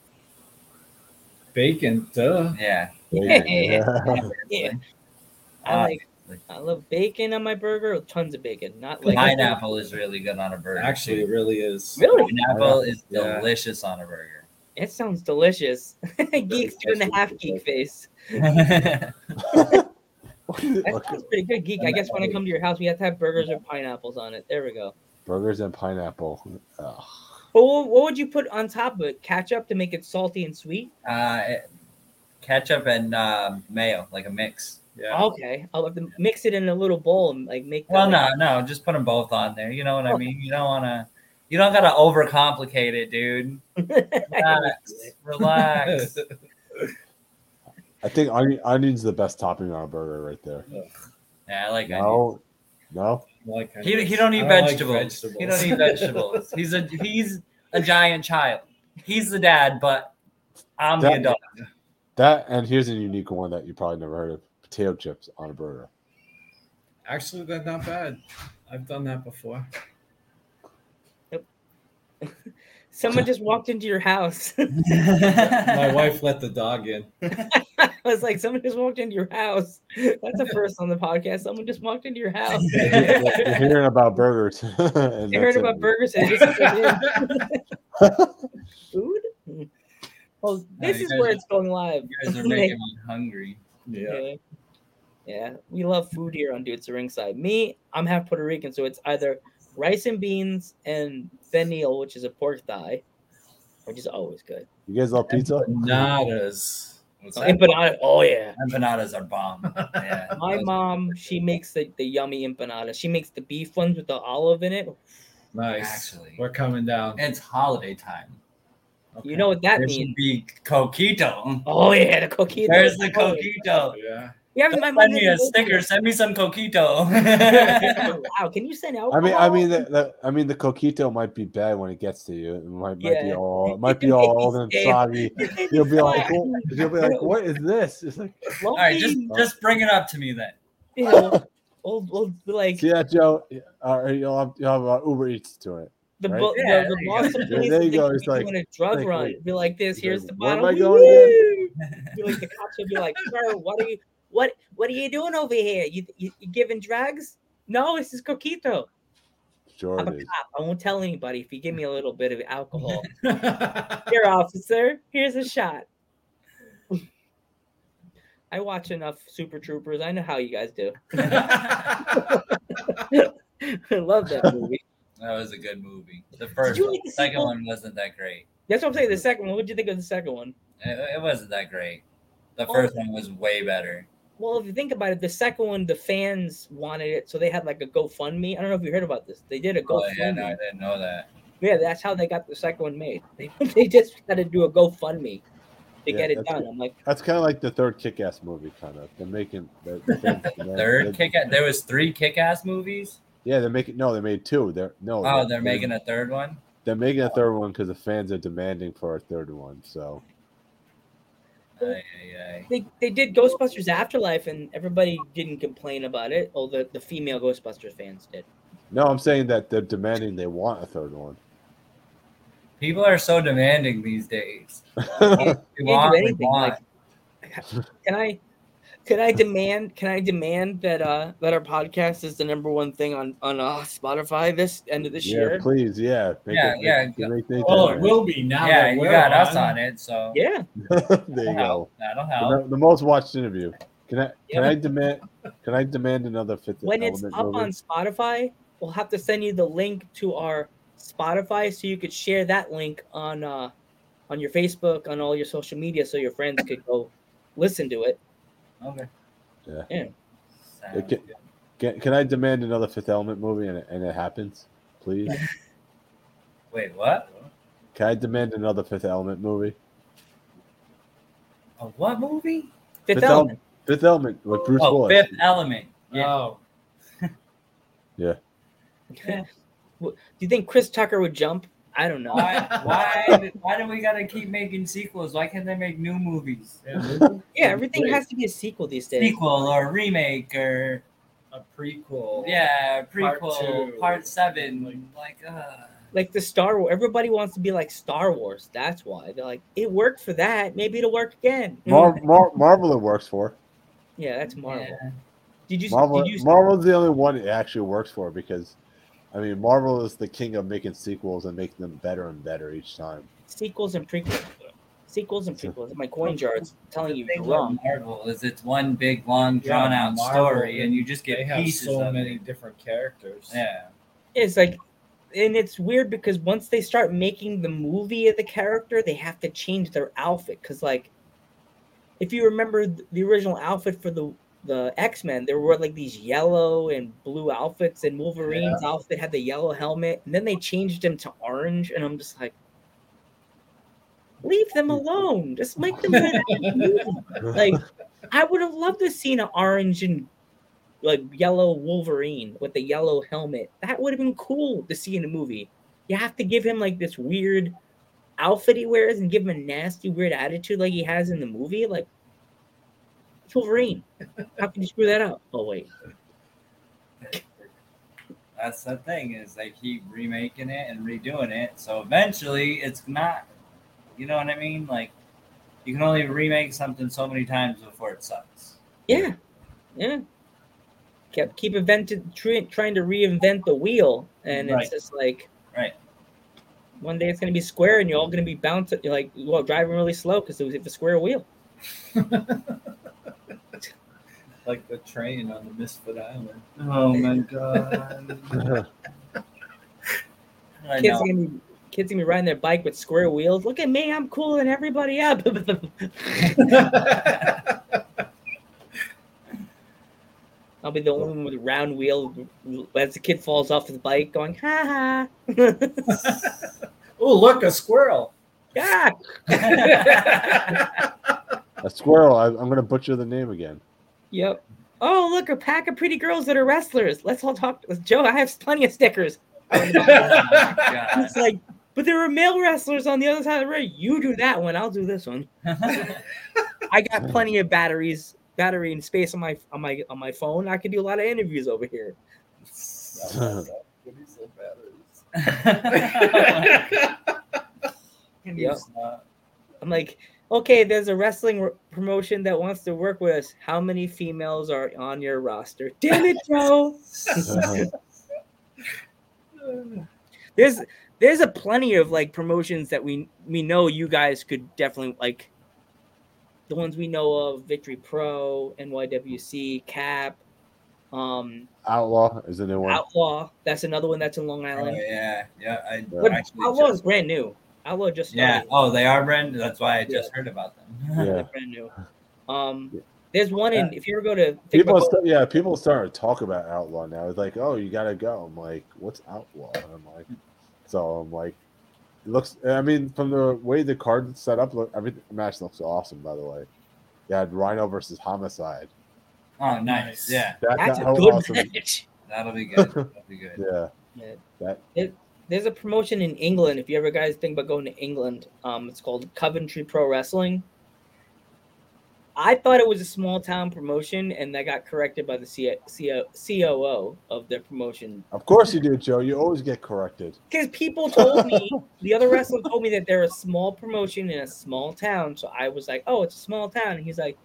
Bacon, duh. Yeah. Yeah. [laughs] Yeah. I Uh, like. I love bacon on my burger. Tons of bacon. Not like pineapple is really good on a burger. Actually, it really is. Really? pineapple is Yeah. delicious on a burger. It sounds delicious. [laughs] Geek's doing the half geek face. Okay. [laughs] That sounds pretty good, geek. I guess when I come to your house, we have to have burgers with pineapples on it. There we go. Burgers and pineapple. Ugh. But what, what would you put on top of it? Ketchup to make it salty and sweet? uh, it- ketchup and uh, mayo, like a mix. Yeah. Okay, I'll have to mix it in a little bowl and like make. Well, that, no, no, just put them both on there. You know what I Oh. mean? You don't want to. You don't gotta overcomplicate it, dude. Relax, relax. [laughs] I think onion, onion's the best topping on a burger right there. Yeah, I like onions. No, no. Like He, he don't eat I like vegetables. He don't eat vegetables. He's a he's a giant child. He's the dad, but I'm the adult. That and here's a unique one that you probably never heard of: potato chips on a burger. Actually, that's not bad. I've done that before. [laughs] Someone just walked into your house. [laughs] My wife let the dog in. [laughs] I was like, someone just walked into your house. That's the first on the podcast. Someone just walked into your house. You're hearing about burgers. and They heard that's about burgers and just food. Well, this you is where are- it's going live. You guys are making me hungry. Yeah. Yeah. Yeah, we love food here on Dudes to Ringside. Me, I'm half Puerto Rican, so it's either rice and beans and pernil, which is a pork thigh, which is always good. You guys love pizza? Empanadas. What's. Empanada, oh yeah. Empanadas are bomb. Yeah. [laughs] My mom, she makes the, the yummy empanada. She makes the beef ones with the olive in it. Nice. Actually. We're coming down. It's holiday time. You know what that There means? be coquito. Oh yeah, the coquito. There's the Oh, coquito. Yeah. Yeah, my mom Send me a the sticker. Send me some coquito. coquito. [laughs] wow, can you send alcohol? I mean, I mean, the, the, I mean, the coquito might be bad when it gets to you. It might, might be all, it [laughs] might be all old and Dave. soggy. [laughs] You'll be like, what? you'll be like, what is this? It's like, All right, just just bring it up to me then. you know, old, old, like see that, Joe? Uh, you'll have, you'll have uh, Uber Eats to it. the, right? bo- Yeah, the, the there you Boston go. police. There you go, it's like- doing a drug like, run. wait. Be like this. Here's like, the where am bottle. I going? Be like the cops would be like, "Sir, what are you? What What are you doing over here? You you, you giving drugs? No, this is coquito. Sure I'm a it is. cop. I won't tell anybody if you give me a little bit of alcohol. [laughs] Here, officer. Here's a shot. I watch enough Super Troopers. I know how you guys do. I [laughs] [laughs] love that movie. That was a good movie. The first one, the second one wasn't that great. That's what I'm saying. The second one. What did you think of the second one? It, it wasn't that great. The Oh. first one was way better. Well, if you think about it, the second one, the fans wanted it, so they had like a GoFundMe. I don't know if you heard about this. They did a GoFundMe. Oh yeah, no, I didn't know that. Yeah, that's how they got the second one made. [laughs] They, they just had to do a GoFundMe to Yeah, get it that's done. good. I'm like, That's kind of like the third Kick-Ass movie, kind of. They're making the, the [laughs] thing- you Third they're- kick. There was three kick-ass movies. Yeah, they're making no, they made two. They're no. Oh, they're making a third one. They're making a third one because the fans are demanding for a third one. So Ay, ay, ay. they, they did Ghostbusters Afterlife, and everybody didn't complain about it. Oh, the, the female Ghostbusters fans did. no, I'm saying that they're demanding they want a third one. People are so demanding these days. [laughs] They want, they anything, want. like- Can I can I demand can I demand that uh that our podcast is the number one thing on on uh, Spotify this end of this yeah, year? please, yeah, make Yeah, it- yeah, make- make things Well, it will be now. yeah, that you we're got us on it, so Yeah. [laughs] there you that'll go. help. That'll The, help. the most watched interview. Can I can Yeah. I demand can I demand another fifty? when it's up movie? on Spotify, we'll have to send you the link to our Spotify so you could share that link on uh on your Facebook, on all your social media, so your friends could go listen to it. Okay. Yeah. Yeah. Sounds Okay. good. Can, can I demand another Fifth Element movie and it, and it happens, please? [laughs] Wait, what? Can I demand another Fifth Element movie? A what movie? Fifth, Fifth Element. Fifth Element with Bruce oh, Willis. Fifth Element. Yeah. Oh, [laughs] Do you think Chris Tucker would jump I don't know. Why? Why? Why do we gotta keep making sequels? Why can't they make new movies? Yeah, everything has to be a sequel these days. Sequel or remake or a prequel. yeah, Part prequel, two. part, seven. Like, uh, Like the Star Wars, everybody wants to be like Star Wars. That's why they're like, it worked for that. Maybe it'll work again. [laughs] Mar- Mar- Marvel it works for. yeah, that's Marvel. yeah. Did you? Marvel, did you? Marvel's the only one it actually works for because, I mean, Marvel is the king of making sequels and making them better and better each time. sequels and prequels. Sequels and prequels. My coin jar is telling you thing you're wrong. Marvel is it's one big, long, Yeah, drawn out Marvel, story, and you just They get have pieces so of many it. different characters. Yeah. It's like, and it's weird because once they start making the movie of the character, they have to change their outfit. Because like, if you remember the original outfit for the the X Men, there were like these yellow and blue outfits, and Wolverine's outfit had the yellow helmet, and then they changed him to orange, and I'm just like. Leave them alone. Just make them good at the movie. like I would have loved to seen an orange and like yellow Wolverine with the yellow helmet. That would have been cool to see in a movie. You have to give him like this weird outfit he wears and give him a nasty, weird attitude like he has in the movie. Like it's Wolverine. How can you screw that up? Oh wait. That's the thing is they keep remaking it and redoing it. So eventually it's not you know what I mean? Like you can only remake something so many times before it sucks. Yeah. Yeah. Kept keep invented try, trying to reinvent the wheel. And Right. it's just like Right. one day it's gonna be square and you're all gonna be bouncing like well driving really slow because it was if a square wheel. [laughs] Like the train on the Misfit Island. Oh my [laughs] god. I kids know. are gonna be kids gonna be riding their bike with square wheels. Look at me, I'm cooling everybody up. [laughs] I'll be the only one with a round wheel as the kid falls off his bike, going ha ha. [laughs] Oh, look, a squirrel. yeah. A squirrel. I, I'm going to butcher the name again. Yep. Oh, look, a pack of pretty girls that are wrestlers. Let's all talk. Joe, I have plenty of stickers. Oh. [laughs] oh it's like, but there were male wrestlers on the other side of the ring. You do that one, I'll do this one. [laughs] I got plenty of batteries, battery and space on my on my on my phone. I can do a lot of interviews over here. [laughs] Can Yep. I'm like, okay, there's a wrestling r- promotion that wants to work with us. How many females are on your roster? Damn it, Joe. [laughs] there's there's a plenty of like promotions that we we know you guys could definitely like the ones we know of Victory Pro, NYWC, Cap, um, Outlaw is the new one. Outlaw. That's another one that's in Long Oh, Island. yeah, yeah. I But actually Outlaw is brand new. Outlaw just yeah. started. Oh, they are brand. New. That's why I just heard about them. [laughs] Yeah. They're brand new. Um, there's one in. If you ever go to think People, about- st- yeah, people starting to talk about Outlaw now. It's like, oh, you gotta go. I'm like, what's Outlaw? And I'm like, so I'm like, it looks. I mean, from the way the card set up, look, every match looks awesome. By the way, you had Rhino versus Homicide. Oh, nice. Yeah, that, that's that a good awesome. match. That'll be good. That'll be good. [laughs] Yeah, Yeah. that It, there's a promotion in England. If you ever guys think about going to England, um, it's called Coventry Pro Wrestling. I thought it was a small town promotion, and that got corrected by the C- C- COO of the promotion. of course you do, Joe. You always get corrected. Because people told me, the other wrestler told me that they're a small promotion in a small town. So I was like, oh, it's a small town. And he's like,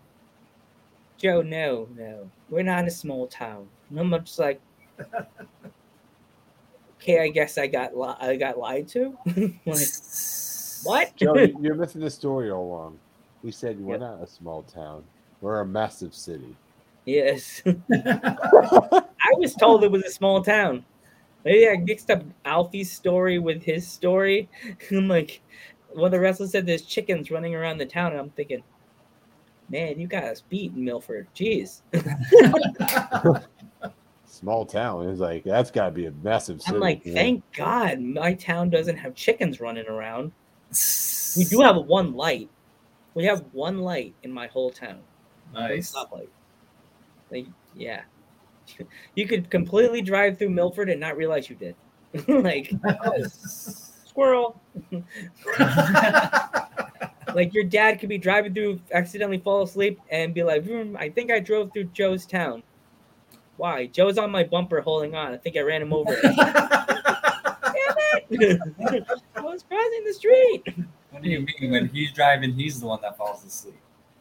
Joe, no, no, we're not in a small town. And I'm just like, okay, I guess I got li- I got lied to. [laughs] like, what? [laughs] Joe, you- [laughs] you're missing the story all along. We said we're Yep. not a small town. We're a massive city. yes, I was told it was a small town. Maybe I mixed up Alfie's story with his story. I'm like, one of the wrestlers said there's chickens running around the town, and I'm thinking, man, you got us beat in Milford. Jeez. Small town. It's like that's got to be a massive city. I'm like, you know? thank God my town doesn't have chickens running around. We do [laughs] have one light. We have one light in my whole town. One Nice. stoplight. Like, yeah. [laughs] You could completely drive through Milford and not realize you did. [laughs] like, oh, squirrel. like your dad could be driving through, accidentally fall asleep, and be like, "Hmm, "I think I drove through Joe's town." Why? Joe's on my bumper holding on. I think I ran him over. [laughs] Damn it! [laughs] I was crossing the street. What do you mean? When he's driving, he's the one that falls asleep.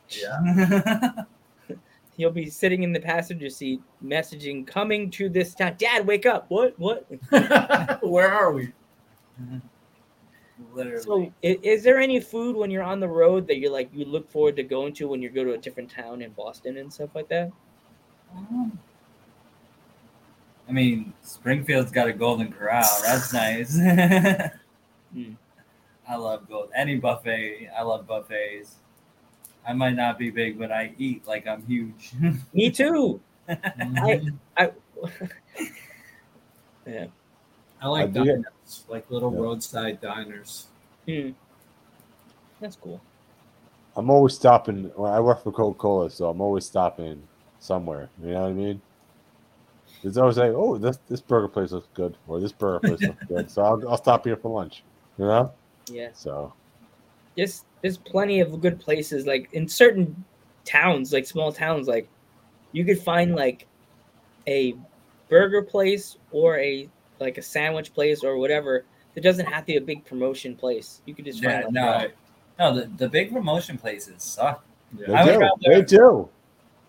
Yeah. [laughs] He'll be sitting in the passenger seat, messaging, "Coming to this town." Dad, wake up! What? What? Where are we? Literally. So, is, is there any food when you're on the road that you're like you look forward to going to when you go to a different town in Boston and stuff like that? Um, I mean, Springfield's got a Golden Corral. That's nice. [laughs] Hmm. I love gold. Any buffet, I love buffets. I might not be big, but I eat like I'm huge. [laughs] Me too. I, I, [laughs] yeah. I like I diners, like little Yeah. roadside diners. Hmm. That's cool. I'm always stopping. Well, I work for Coca Cola, so I'm always stopping somewhere. You know what I mean? It's always like, oh, this this burger place looks good, or this burger place looks [laughs] good, so I'll, I'll stop here for lunch. You know? Yeah. So There's there's plenty of good places like in certain towns, like small towns, like you could find like a burger place or a like a sandwich place or whatever. It doesn't have to be a big promotion place. You could just yeah, find like, no, no. The, the big promotion places suck. they I would do. rather- They do.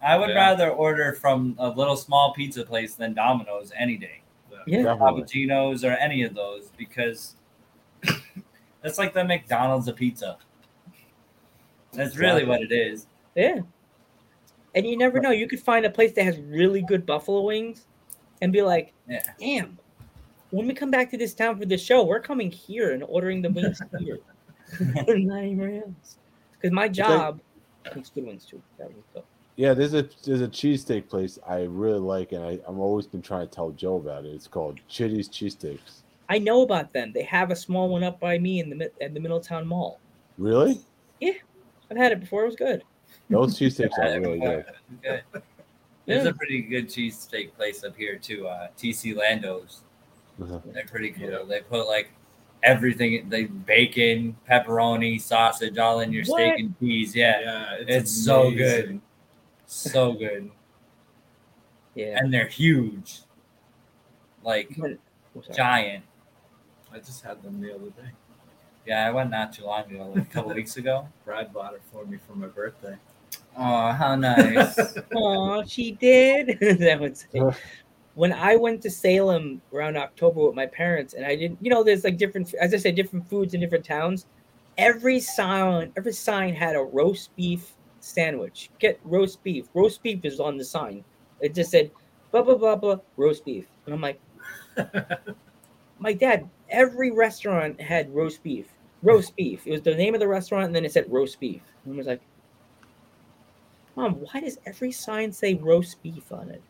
I would Yeah. rather order from a little small pizza place than Domino's any day. yeah. Definitely. Or any of those because [coughs] it's like the McDonald's of pizza. That's really what it is. Yeah. And you never know. You could find a place that has really good buffalo wings and be like, Yeah. damn, when we come back to this town for the show, we're coming here and ordering the wings [laughs] here. Not anywhere else. Because my job makes good wings too. That was dope. Yeah, there's a there's a cheesesteak place I really like, and I I'm always been trying to tell Joe about it. It's called Chitty's Cheesesteaks. I know about them. They have a small one up by me in the mid- at the Middletown Mall. Really? Yeah, I've had it before. It was good. Those cheesesteaks are really good. [laughs] Good. There's Yeah. a pretty good cheesesteak place up here too. Uh, TC Lando's. Uh-huh. They're pretty cool. Yeah. They put like everything, they bacon, pepperoni, sausage, all in your What? steak and cheese. Yeah, Yeah, It's so good. Amazing. so good, Yeah. and they're huge, like When- oh, sorry. giant. I just had them the other day. Yeah, I went not too long ago, like a couple weeks ago. [laughs] Brad bought it for me for my birthday. Oh, how nice! [laughs] Aw, she did. [laughs] that would say. When I went to Salem around October with my parents, and I didn't, you know, there's like different, as I said, different foods in different towns. Every sign, every sign had a roast beef sandwich. Get roast beef. Roast beef is on the sign. It just said, blah blah blah blah, roast beef. And I'm like, [laughs] my dad. Every restaurant had roast beef. Roast beef. It was the name of the restaurant, and then it said roast beef. And I was like, Mom, why does every sign say roast beef on it?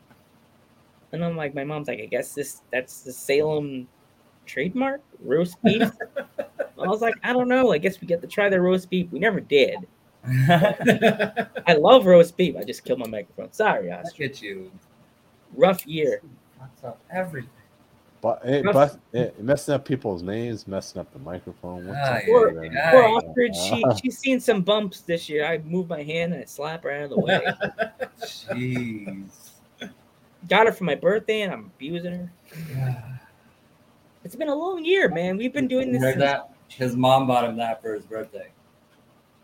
And I'm like, my mom's like, I guess this that's the Salem trademark, roast beef. [laughs] I was like, I don't know. I guess we get to try the roast beef. We never did. [laughs] I love roast beef. I just killed my microphone. Sorry, Look Oscar. at you. Rough year. Fucks up everything. But it, Rough- but it, messing up people's names, messing up the microphone. What's Ah, up yeah, with that? yeah. Poor Aye. Ostrich, she [laughs] she's seen some bumps this year. I moved my hand and I slap her out of the way. Jeez. Got her for my birthday and I'm abusing her. [sighs] It's been a long year, man. We've been doing this. Heard since- that? His mom bought him that for his birthday.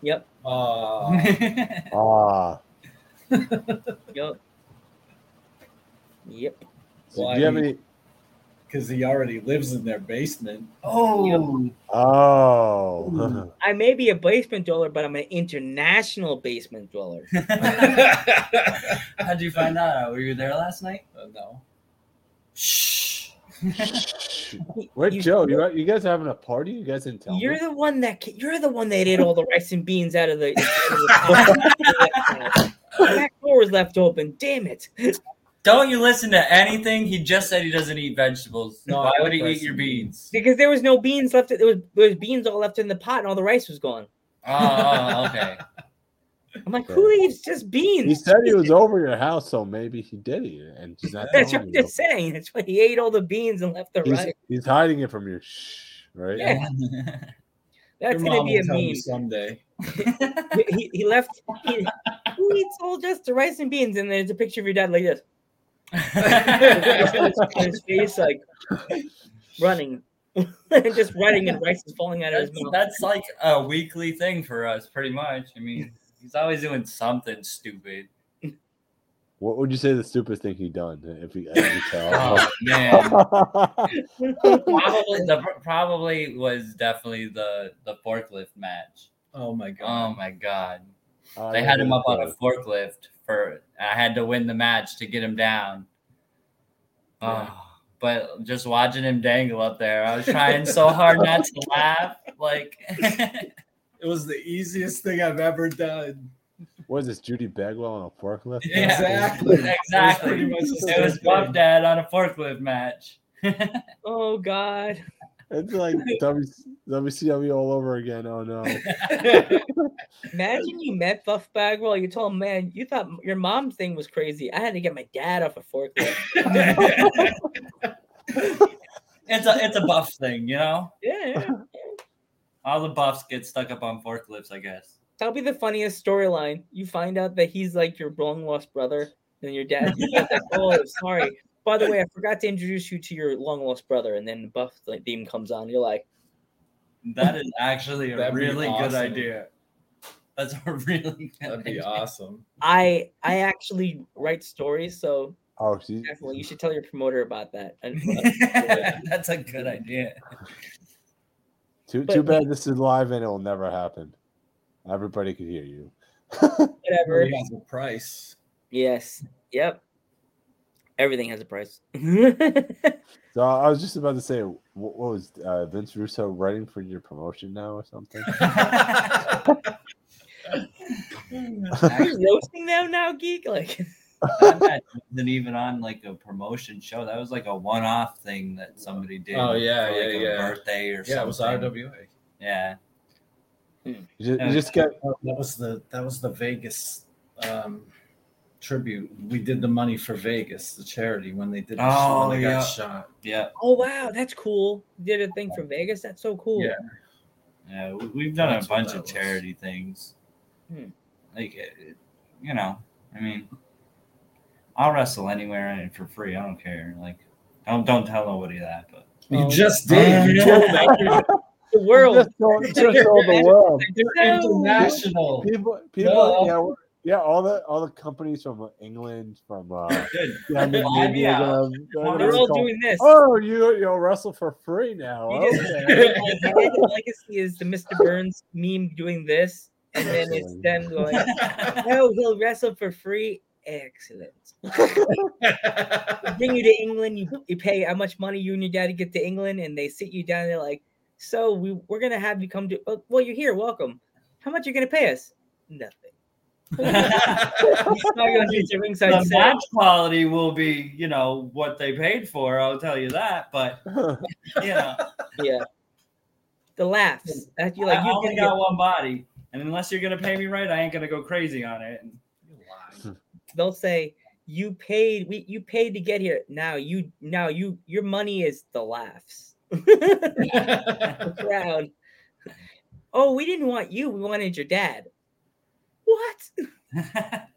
Yep. Uh, [laughs] Ah, [laughs] Yep. Yep. so Why do you have any? because he already lives in their basement. oh, Oh, I may be a basement dweller, but I'm an international basement dweller. [laughs] how'd you find that out? Were you there last night? Uh, no. Shh. Wait, You- Joe, you you guys having a party? You guys didn't tell You're me. the one that you're the one that ate all the rice and beans out of the. [laughs] the back door was left open. Damn it! Don't you listen to anything? He just said he doesn't eat vegetables. No, Why I would he eat your rice beans? Because there was no beans left. There was, there was beans all left in the pot, and all the rice was gone. Oh, oh, oh okay. [laughs] I'm like, who eats just beans? He said he was over your house, so maybe he did eat it, and he's not [laughs] That's what I'm you. saying. That's why he ate all the beans and left the He's, rice. he's hiding it from you. Right? Yeah. [laughs] That's Your gonna be a will meme. someday. he, he left. He, [laughs] who eats all just the rice and beans? And there's a picture of your dad like this. his, his face like running, just running, and rice is falling out of his mouth. that's like a weekly thing for us, pretty much. I mean, he's always doing something stupid. What would you say the stupidest thing he done? If he, if you tell. [laughs] Oh man, [laughs] probably the probably was definitely the the forklift match. Oh my god! Oh my god, Oh, they had him up on a forklift for. I had to win the match to get him down. Yeah. Oh, but just watching him dangle up there, I was trying so hard not to laugh. Like, [laughs] It was the easiest thing I've ever done. What is this, Judy Bagwell on a forklift? Yeah. Exactly. exactly. pretty much It was same Buff. Dad on a forklift match. [laughs] Oh God! It's like w, WCW all over again. Oh no. [laughs] Imagine you met Buff Bagwell. You told him, man, you thought your mom's thing was crazy. I had to get my dad off a forklift. [laughs] It's a it's a buff thing, you know. yeah, All the buffs get stuck up on forklifts, I guess. that'll be the funniest storyline. You find out that he's like your long lost brother, and your dad. you oh, sorry. By the way, I forgot to introduce you to your long lost brother, and then the Buff like, theme comes on. You're like, That is actually a That'd be really good idea. That's a [laughs] really good That'd be idea. awesome. I I actually write stories, so Oh, she, definitely you should tell your promoter about that. [laughs] And, uh, That's a good idea. Too But- too bad this is live and it will never happen. Everybody could hear you. [laughs] whatever. It has a price. Yes. Yep. Everything has a price. [laughs] So I was just about to say, what, what was uh, Vince Russo writing for your promotion now or something? [laughs] You're roasting them now, geek. Like, That wasn't even on like a promotion show. That was like a one-off thing that somebody did. Oh, yeah, for, like, yeah, a yeah. Birthday or something. Yeah, it was. RWA. Yeah. You just, you just got That was the that was the Vegas um, tribute. We did the money for Vegas, the charity, when they did the show Oh, when they yeah. got shot. Yeah. oh wow, that's cool. You did a thing for Vegas. That's so cool. Yeah. Yeah. we- We've done That's a bunch that of was. charity things. Hmm. Like, it- it- you know, I mean, I'll wrestle anywhere and for free. I don't care. Like, don't don't tell nobody that. But You Oh. just did. You told them. [laughs] The world. just told, just told the [laughs] world. You're international. People, people, Duh. yeah, yeah, all the all the companies from England, from uh, good. yeah, maybe Fly me they're they're They're They're gonna all call- doing this. Oh, you you'll wrestle for free now. Okay. the legacy is the Mr. Burns meme doing this, and then it's them going, "No, he'll wrestle for free." Excellent. [laughs] Bring you to England. You you pay how much money you and your dad to get to England, and they sit you down. They're like, "So we we're gonna have you come to. Oh, well, you're here. Welcome. How much are you gonna pay us? Nothing." You saw your dudes at ringside the match quality will be, you know, what they paid for. I'll tell you that. But [laughs] you know, yeah. The laughs. That you like. I You only can got one body, and unless you're gonna pay me right, I ain't gonna go crazy on it. They'll say you paid we you paid to get here. Now you now you your money is the laughs. [laughs] The crowd. Oh we didn't want you we wanted your dad. What? [laughs]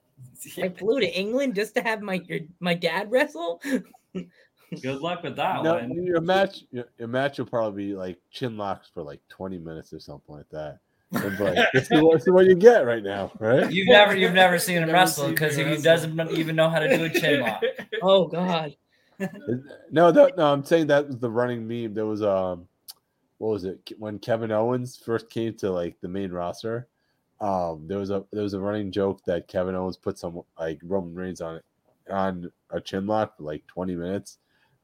I flew to england just to have my your, my dad wrestle? [laughs] Good luck with that no, one. your match, your, your match will probably be like chin locks for like twenty minutes or something like that. And like, this, is what, this is what you get right now, right? You've never you've never [laughs] seen him Never wrestle because he wrestle. doesn't even know how to do a chin [laughs] lock. oh god No, no, no. I'm saying that was the running meme. There was um, what was it when Kevin Owens first came to like the main roster? Um, there was a there was a running joke that Kevin Owens put some like Roman Reigns on it on a chin lock for like 20 minutes,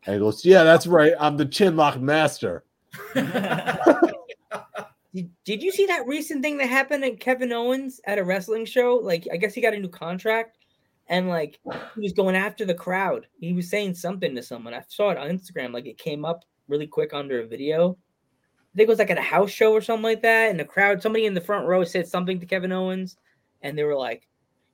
and he goes, "Yeah, that's right. I'm the chin lock master." [laughs] did, did you see that recent thing that happened at kevin owens at a wrestling show? Like i guess he got a new contract and like he was going after the crowd. He was saying something to someone. I saw it on instagram like it came up really quick under a video. I think it was like at a house show or something like that and the crowd somebody in the front row said something to kevin owens and they were like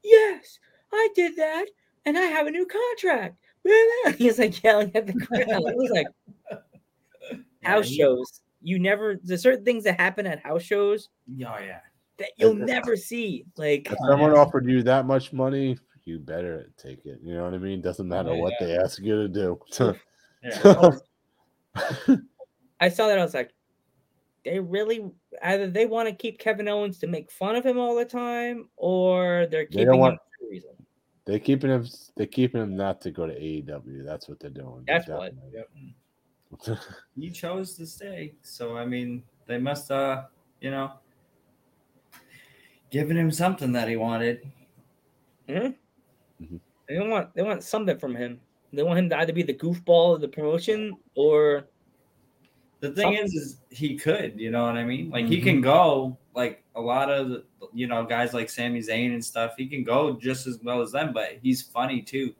yes i did that and i have a new contract. [laughs] He was like yelling at the crowd. It was like [laughs] house shows you never there's certain things that happen at house shows Oh yeah. that you'll never see. Like If oh, someone offered you that much money, you better take it. You know what I mean? Doesn't oh, matter Oh, what yeah. they ask you to do. [laughs] Yeah. Oh. [laughs] I saw that I was like, they really either they want to keep Kevin Owens to make fun of him all the time, or they're They keeping want- him for a reason. they keeping him. They keeping him not to go to AEW. That's what they're doing. That's what. Definitely. [laughs] he chose to stay. So I mean, they must uh, you know, giving him something that he wanted. Mhm. Mhm. They want they want something from him. They want him to either be the goofball of the promotion or The thing is, is he could, you know what I mean? Like he can go like a lot of the, you know guys like Sami Zayn and stuff. He can go just as well as them, but he's funny too.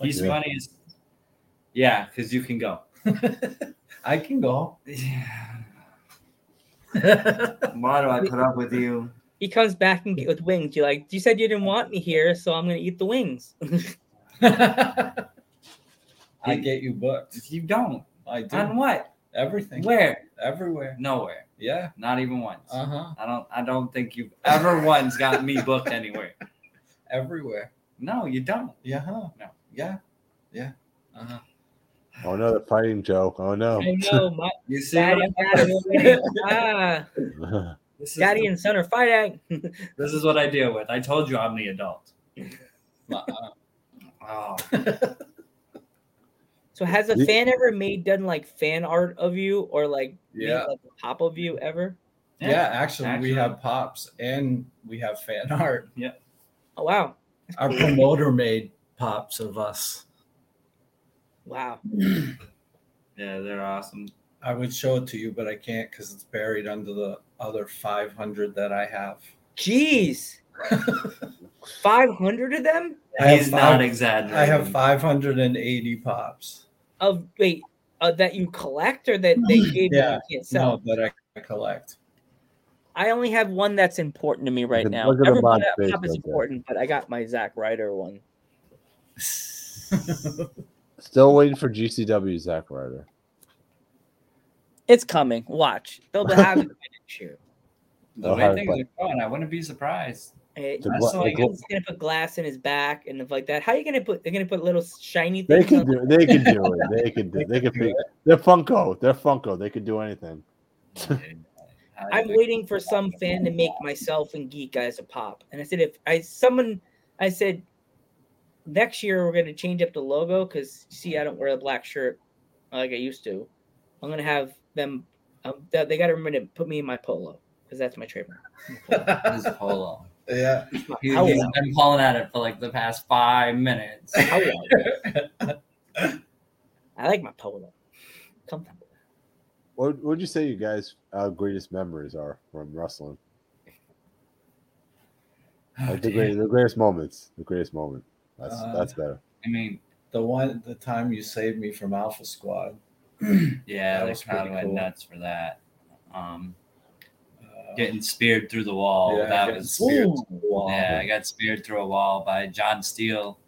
He's Yeah. funny as yeah, because you can go. [laughs] I can go. Why do I put up with you? he comes back and get with wings. You're like, you said you didn't want me here, so I'm gonna eat the wings. [laughs] I get you booked. You don't. I do. On what? Everything. Where? Everywhere. Nowhere. Yeah. Not even once. Uh huh. I don't. I don't think you've ever once got me booked anywhere. Everywhere. No, you don't. Yeah. Huh. No. Yeah. Yeah. Uh huh. Oh no, they're fighting Joe. Oh no. I know, [laughs] my You see, daddy, daddy, daddy, ah, [laughs] this, is, daddy and son are fighting. [laughs] this is what I deal with. I told you I'm the adult. Uh-uh. Oh, So has a fan ever made done like fan art of you or like made, like a pop of you ever? Yeah. actually, Actually. we have pops and we have fan art. Yeah. Oh wow, Our promoter made pops of us. Wow. [clears throat] yeah, they're awesome. I would show it to you, but I can't because it's buried under the other 500 that I have. Jeez, [laughs] five hundred of them I have He's five- not exaggerating. I have 580 pops. of wait uh, that you collect or that they [clears throat] gave Yeah, you you can't sell. No, that I collect. I only have one that's important to me right now. look at Everybody box pop is right there. important, but I got my Zack Ryder one. [laughs] [laughs] Still waiting for GCW Zack Ryder. It's coming. Watch. They'll be [laughs] having it next year. the way things fun. are going. I wouldn't be surprised. Eh, The gla- like the gla- He's gonna put glass in his back and stuff like that. How are you gonna put? They're gonna put little shiny things. They can on- do. They can [laughs] do it. They can do. They can. Pick, they're Funko. They're Funko. They can do anything. [laughs] I'm waiting for some fan to make myself and Geek guys a pop. And I said, if I someone, I said, next year we're gonna change up the logo because see, I don't wear a black shirt like I used to. I'm gonna have them. Um, they, they got to remember to put me in my polo because that's my trademark. His polo. yeah. He, How has been pulling at it for like the past five minutes. I like my polo. Comfortable. What would you say you guys' uh, greatest memories are from wrestling? Like the, great, the greatest moments. The greatest moment. That's Uh, that's better. I mean, The one, the time you saved me from Alpha Squad. [clears throat] yeah, That they was kind of pretty went cool. nuts for that. Um, Uh, getting speared through the wall. yeah, that was speared the wall. yeah. I got speared through a wall by John Steele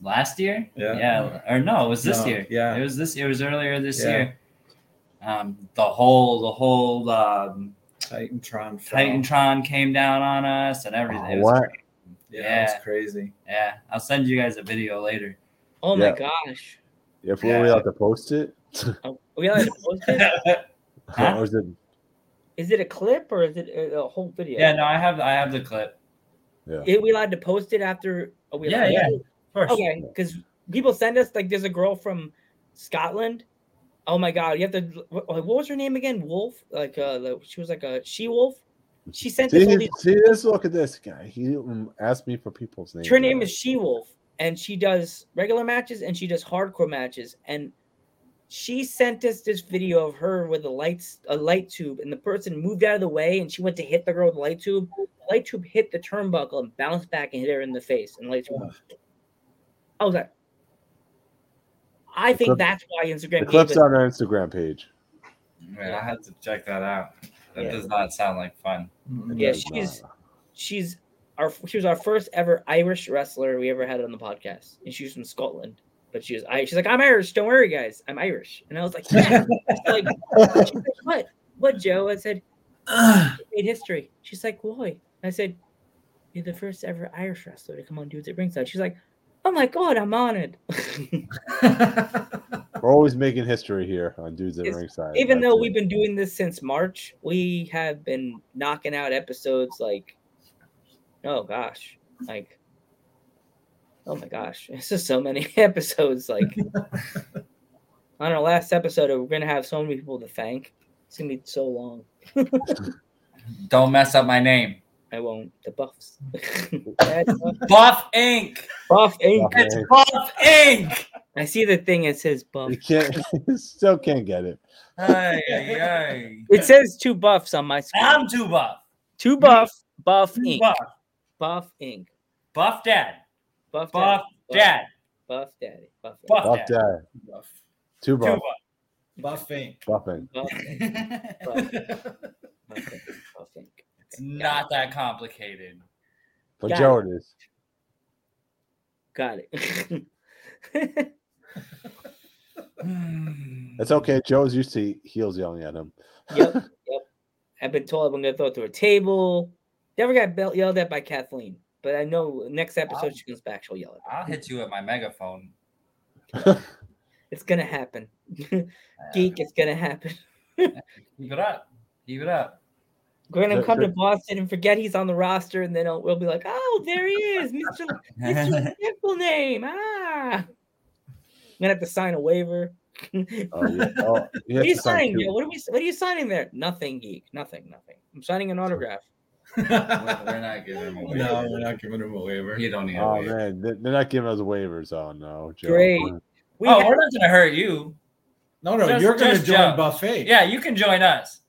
last year. Yeah. yeah, or no, it was this No, year. yeah. it was this. It was earlier this Yeah. year. Um, the whole the whole um, Titantron. fell. Titantron came down on us and everything. Oh, It was what? great. Yeah, Yeah. that crazy. Yeah, I'll send you guys a video later. Oh my Yeah. gosh. If we Yeah. were allowed to post it, [laughs] Oh, we allowed to post it? [laughs] Huh? or is it? Is it a clip or is it a, a whole video? Yeah, no, I have I have the clip. Yeah. Are we allowed to post it after? Are we Yeah, allowed yeah. to? Of course. Okay, because people send us like there's a girl from Scotland. Oh my god, you have to. What, what was her name again? Wolf. Like uh, the, she was like a she wolf. She sent us all See, these. see this. Look at this guy. He asked me for people's names. Her name is She Wolf, and she does regular matches and she does hardcore matches. And she sent us this video of her with a lights a light tube, and the person moved out of the way, and she went to hit the girl with the light tube. The light tube hit the turnbuckle and bounced back and hit her in the face. And the light tube. I was like, I think clip- that's why Instagram. The clip's us- on our Instagram page. Right, I had to check that out. That Yeah. does not sound like fun. Yeah, she's she's our she was our first ever Irish wrestler we ever had on the podcast, and she was from Scotland. but she was I she's like, I'm Irish, don't worry, guys. I'm Irish. And I was like, Yeah. She's like, she's like, [laughs] what? What, Joe? I said, [sighs] made history. She's like, why? I said, You're the first ever Irish wrestler to come on Dudes at Ringside. She's like, Oh my god, I'm honored. [laughs] [laughs] We're always making history here on Dudes at It's- Ringside. Even That's though it. we've been doing this since March, we have been knocking out episodes like oh gosh, like oh my gosh, [laughs] it's just so many [laughs] episodes. Like [laughs] on our last episode, we're gonna have so many people to thank. It's gonna be so long. Don't mess up my name. I won't. The buffs. [laughs] Buff Inc. Buff Inc. It's Buff Inc. I see the thing. It says buff. You can't, [laughs] still can't get it. Ay, ay, ay. It says two buffs on my screen. I'm too buff. Two buff. Buff Too Inc. buff. Buff Inc. Buff dad. Buff. Buff Daddy. dad. Buff Daddy. Buff. Buff Buff dad. dad. Buff. Two Too buff. Buffing. Buffing. Buff. buff. Buff Inc. Buff Inc. Buff Inc. [laughs] it's not that complicated. For Got Joe, it is. Got it. [laughs] It's okay. Joe's used to heels yelling at him. yep. [laughs] Yep. I've been told I'm gonna throw it through a table. Never got belt yelled at by Kathleen, but I know next episode she comes back, she'll yell at Me. I'll hit you with my megaphone. [laughs] It's gonna happen. Geek, it's gonna happen. Keep it up. Keep it up. We're gonna come to. Boston and forget he's on the roster, and then I'll- we'll be like, "Oh, there he is, Mister [laughs] Mister Simple Name." Ah, I'm gonna have to sign a waiver. Oh, yeah. Oh, you What are you to sign signing? What are we? What are you signing there? Nothing, geek. Nothing. Nothing. I'm signing an autograph. We're not giving him a waiver. no, we're not giving him a waiver. You don't need a Oh waiver. man, they- they're not giving us waivers. Oh no, Joe. Great. We oh, have- we're not gonna hurt you. No, no, Just- you're going to join Joe. buffet. Yeah, you can join us.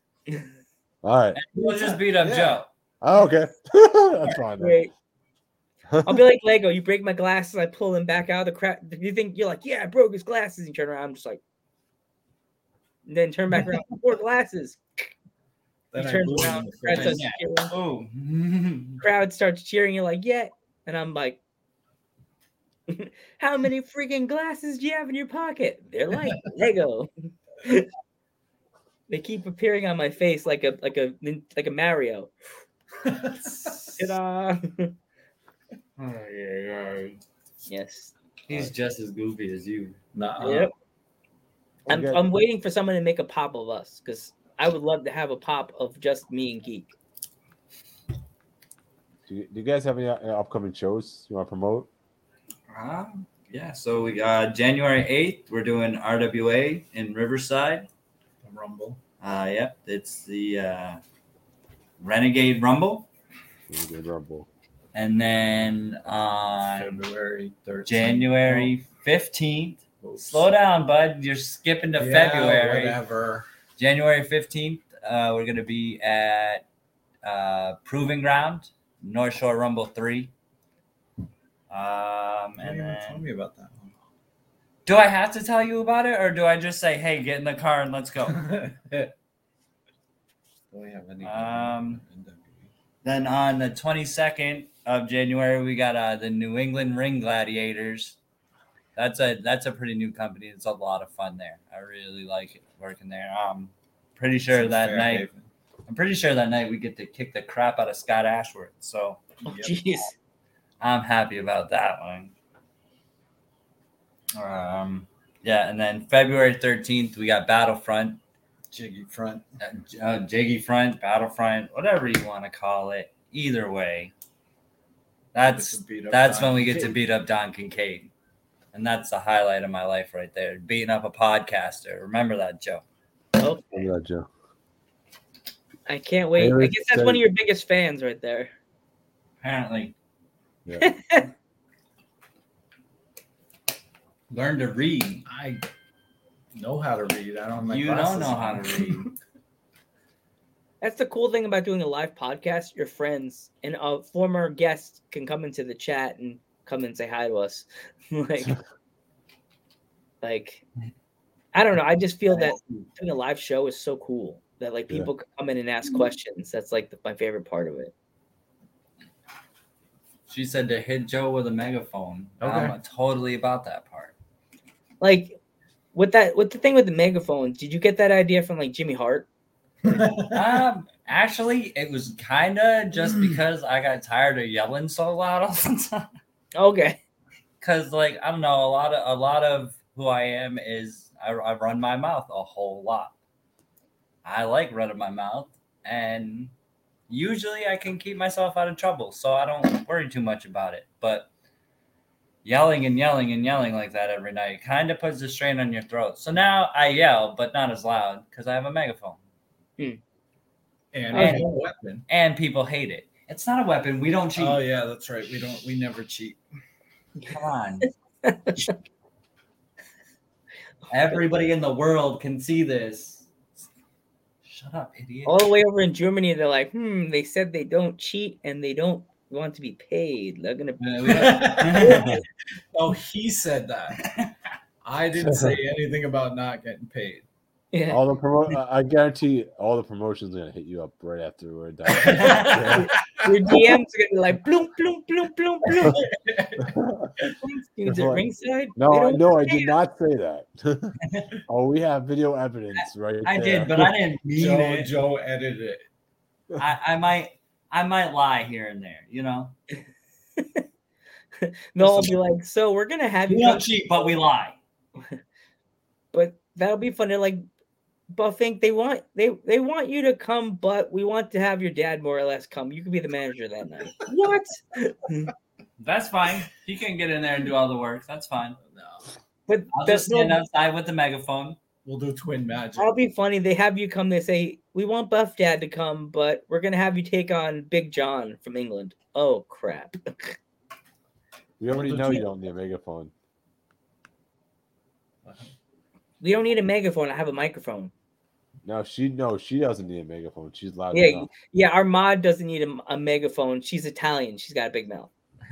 All right. We'll just beat up Yeah. Joe. Oh, okay. [laughs] That's fine. then. great. I'll be like Lego. You break my glasses, I pull them back out of the crap. You think you're like, yeah, I broke his glasses. You turn around, I'm just like, and then turn back around, four glasses. [laughs] Then He I turns around, him. crowd starts, Yeah. Oh. [laughs] crowd starts cheering. You're like, yeah, and I'm like, how many freaking glasses do you have in your pocket? They're like Lego. They keep appearing on my face like a like a like a Mario. Ta-da! [laughs] yes. He's just as goofy as you. Nuh-uh. Yep. I'm, I'm waiting for someone to make a pop of us because I would love to have a pop of just me and Geek. Do you, do you guys have any uh, upcoming shows you want to promote? Um, yeah, so we got January 8th, we're doing RWA in Riverside. Rumble. Uh, yep, it's the uh, Renegade Rumble. Renegade Rumble. And then on February 13th. January 15th, Oops. slow down, bud. You're skipping to Yeah, February. Whatever. January 15th, uh, we're going to be at uh, Proving Ground, North Shore Rumble 3. Um, and didn't tell then, me about that one. Do I have to tell you about it or do I just say, hey, get in the car and let's go? [laughs] Do we have any? Um, Then on the 22nd of January, we got uh, the New England Ring Gladiators. That's a that's a pretty new company. It's a lot of fun there. I really like it working there. Um, pretty sure that night. I'm pretty sure that night we get to kick the crap out of Scott Ashworth. So Oh, Yep. jeez. I'm happy about that one. Um, yeah, and then February 13th, we got Battlefront, Jiggy front. uh, uh, Jiggy Front, Battlefront, whatever you want to call it. Either way, that's Get to beat up that's Don when we get to beat up Don Kincaid, and that's the highlight of my life right there. Beating up a podcaster. Remember that, Joe? Oh, Oh, yeah, Joe. I can't wait. I guess that's said- one of your biggest fans right there. Apparently, Yeah. [laughs] learn to read. I know how to read. I don't have my you don't know how to read. [laughs] That's the cool thing about doing a live podcast. Your friends and a former guest can come into the chat and come and say hi to us. [laughs] like, [laughs] like, I don't know. I just feel that doing a live show is so cool that like people can come in and ask mm-hmm. questions. That's like the, my favorite part of it. She said to hit Joe with a megaphone. Okay. I'm totally about that part. Like with that with the thing with the megaphones. Did you get that idea from like Jimmy Hart? [laughs] um, actually, it was kind of just because I got tired of yelling so loud [laughs] all the time. Okay. Because, like, I don't know, a lot of a lot of who I am is I, I run my mouth a whole lot. I like running my mouth, and usually I can keep myself out of trouble, so I don't worry too much about it. But yelling and yelling and yelling like that every night kind of puts a strain on your throat. So now I yell, but not as loud because I have a megaphone. and And- a weapon. and people hate it. It's not a weapon. We don't cheat. Oh yeah, that's right. We don't. We never cheat. Come on. [laughs] Everybody in the world can see this. Shut up, idiot. All the way over in Germany, they're like, hmm, they said they don't cheat and they don't want to be paid. They're gonna Uh, [laughs] [laughs] Oh, he said that. [laughs] I didn't say anything about not getting paid. yeah. All the promo, I I guarantee all the promotions are gonna hit you up right after we're done. Your DMs are gonna be like bloom, bloom, bloom, bloom, bloom. Dudes at Like, ringside. no, they I, don't no, I did not say that. oh, we have video evidence right I there. did, but I didn't mean Joe, it. Joe edited it. I, I might, I might lie here and there. You know, [laughs] They'll all be like, so we're gonna have we you, don't cheat, but we lie. [laughs] but that'll be fun. They're like, Buff Inc, they want they they want you to come, but we want to have your dad more or less come. You could be the manager that night. [laughs] what? That's fine. He can get in there and do all the work. That's fine. Oh, no, But I'll just stand outside with the megaphone. we'll do twin magic. That'll be funny. They have you come. They say we want Buff Dad to come, but we're gonna have you take on Big John from England. Oh crap! we already know you two- don't need a megaphone. We don't need a megaphone. I have a microphone. No, she no, she doesn't need a megaphone. She's loud Yeah, enough. yeah. Our mod doesn't need a, a megaphone. She's Italian. She's got a big mouth. [laughs]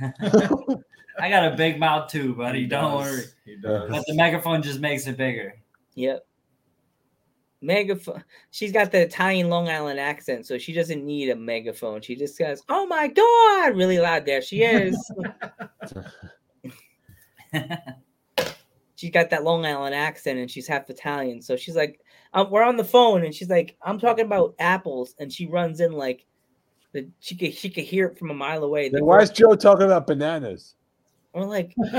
I got a big mouth too, buddy. He Don't does. worry. He does. But the megaphone just makes it bigger. Yep. Megaphone. She's got the Italian Long Island accent, so she doesn't need a megaphone. She just goes, "Oh my god!" really loud. There she is. [laughs] she's got that Long Island accent, and she's half Italian. So she's like, um, "We're on the phone," and she's like, "I'm talking about apples," and she runs in like, the she could she could hear it from a mile away. Then why is Joe talking about bananas? We're like, [laughs]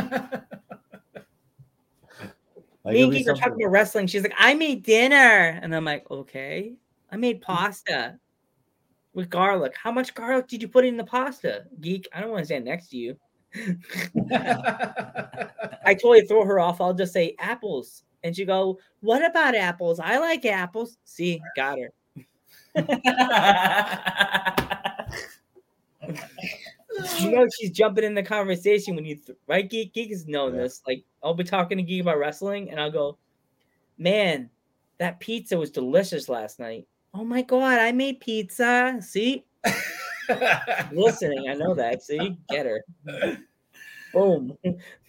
Like me and Geek are talking about wrestling. She's like, I made dinner. And I'm like, okay. I made pasta with garlic. How much garlic did you put in the pasta? Geek, I don't want to stand next to you. I [laughs] totally throw her off. I'll just say apples. And she go, What about apples? I like apples. See, got her. [laughs] [laughs] You know she's jumping in the conversation when you th- right geek geek has known Yeah. this. Like I'll be talking to geek about wrestling and I'll go, Man, that pizza was delicious last night. Oh my god, I made pizza. See? [laughs] Listening, I know that. See, get her. [laughs] Boom.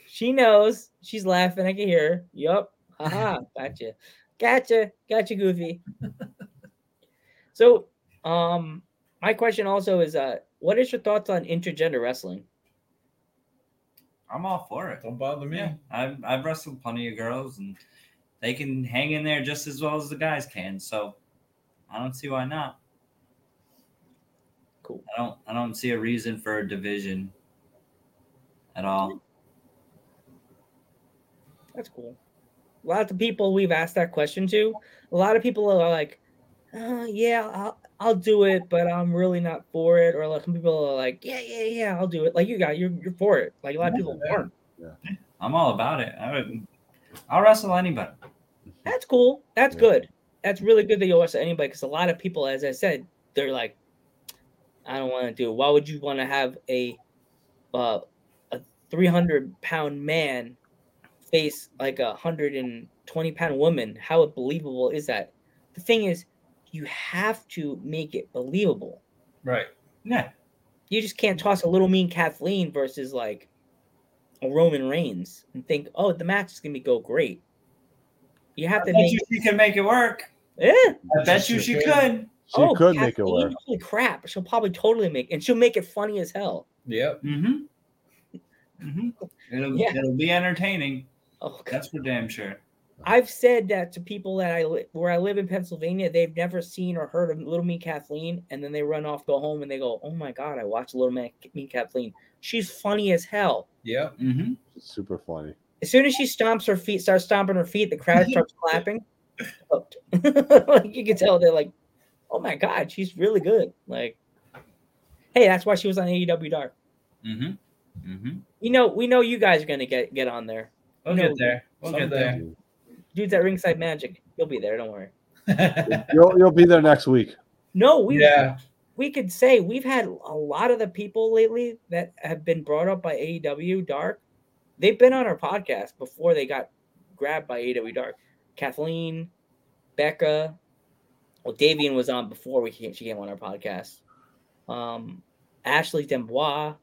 She knows. She's laughing. I can hear her. Yup. Haha. Gotcha. Gotcha. Gotcha, Goofy. [laughs] So, um, my question also is, uh, what is your thoughts on intergender wrestling? I'm all for it. Don't bother me. Yeah, I've, I've wrestled plenty of girls, and they can hang in there just as well as the guys can. So I don't see why not. Cool. I don't. I don't see a reason for a division at all. That's cool. A lot of the people we've asked that question to, a lot of people are like, uh, "Yeah, I'll, I'll do it, but I'm really not for it." Or like some people are like, "Yeah, yeah, yeah, I'll do it." Like you got, you're you're for it. Like a lot of people Yeah. aren't. Yeah. I'm all about it. I would. I'll wrestle anybody. That's cool. That's Yeah. good. That's really good that you watch anybody because a lot of people, as I said, they're like, I don't want to do it. Why would you want to have a uh, a 300 pound man face like a 120 pound woman? How believable is that? The thing is, you have to make it believable. Right. Yeah. You just can't toss a little mean Kathleen versus like a Roman Reigns and think, oh, the match is gonna be go great. You have I to bet make you she can make it work. yeah. I bet you she could. She could make it Kathleen, work. Holy crap! She'll probably totally make, and she'll make it funny as hell. Yep. Mm-hmm. Mm-hmm. It'll Yeah. it'll be entertaining. Oh, God. That's for damn sure. I've said that to people that I li- where I live in Pennsylvania, they've never seen or heard of Little Mean Kathleen, and then they run off, go home, and they go, "Oh my God, I watched Little Me, Mean Kathleen. She's funny as hell." Yeah, Mm-hmm. Super funny. As soon as she stomps her feet, starts stomping her feet, the crowd [laughs] starts clapping. [laughs] Like you can tell they're like, "Oh my God, she's really good." Like, hey, that's why she was on AEW Dark. Mm-hmm. Mm-hmm. You know, we know you guys are gonna get get on there. We'll No, get there. We'll get someday. there. Dudes at Ringside Magic, you'll be there. Don't worry. [laughs] You'll you'll be there next week. No, we yeah. we could say we've had a lot of the people lately that have been brought up by AEW Dark. They've been on our podcast before they got grabbed by AEW Dark. Kathleen, Becca, well, Davienne was on before we came, she came on our podcast. Um, Ashley D'Amboise,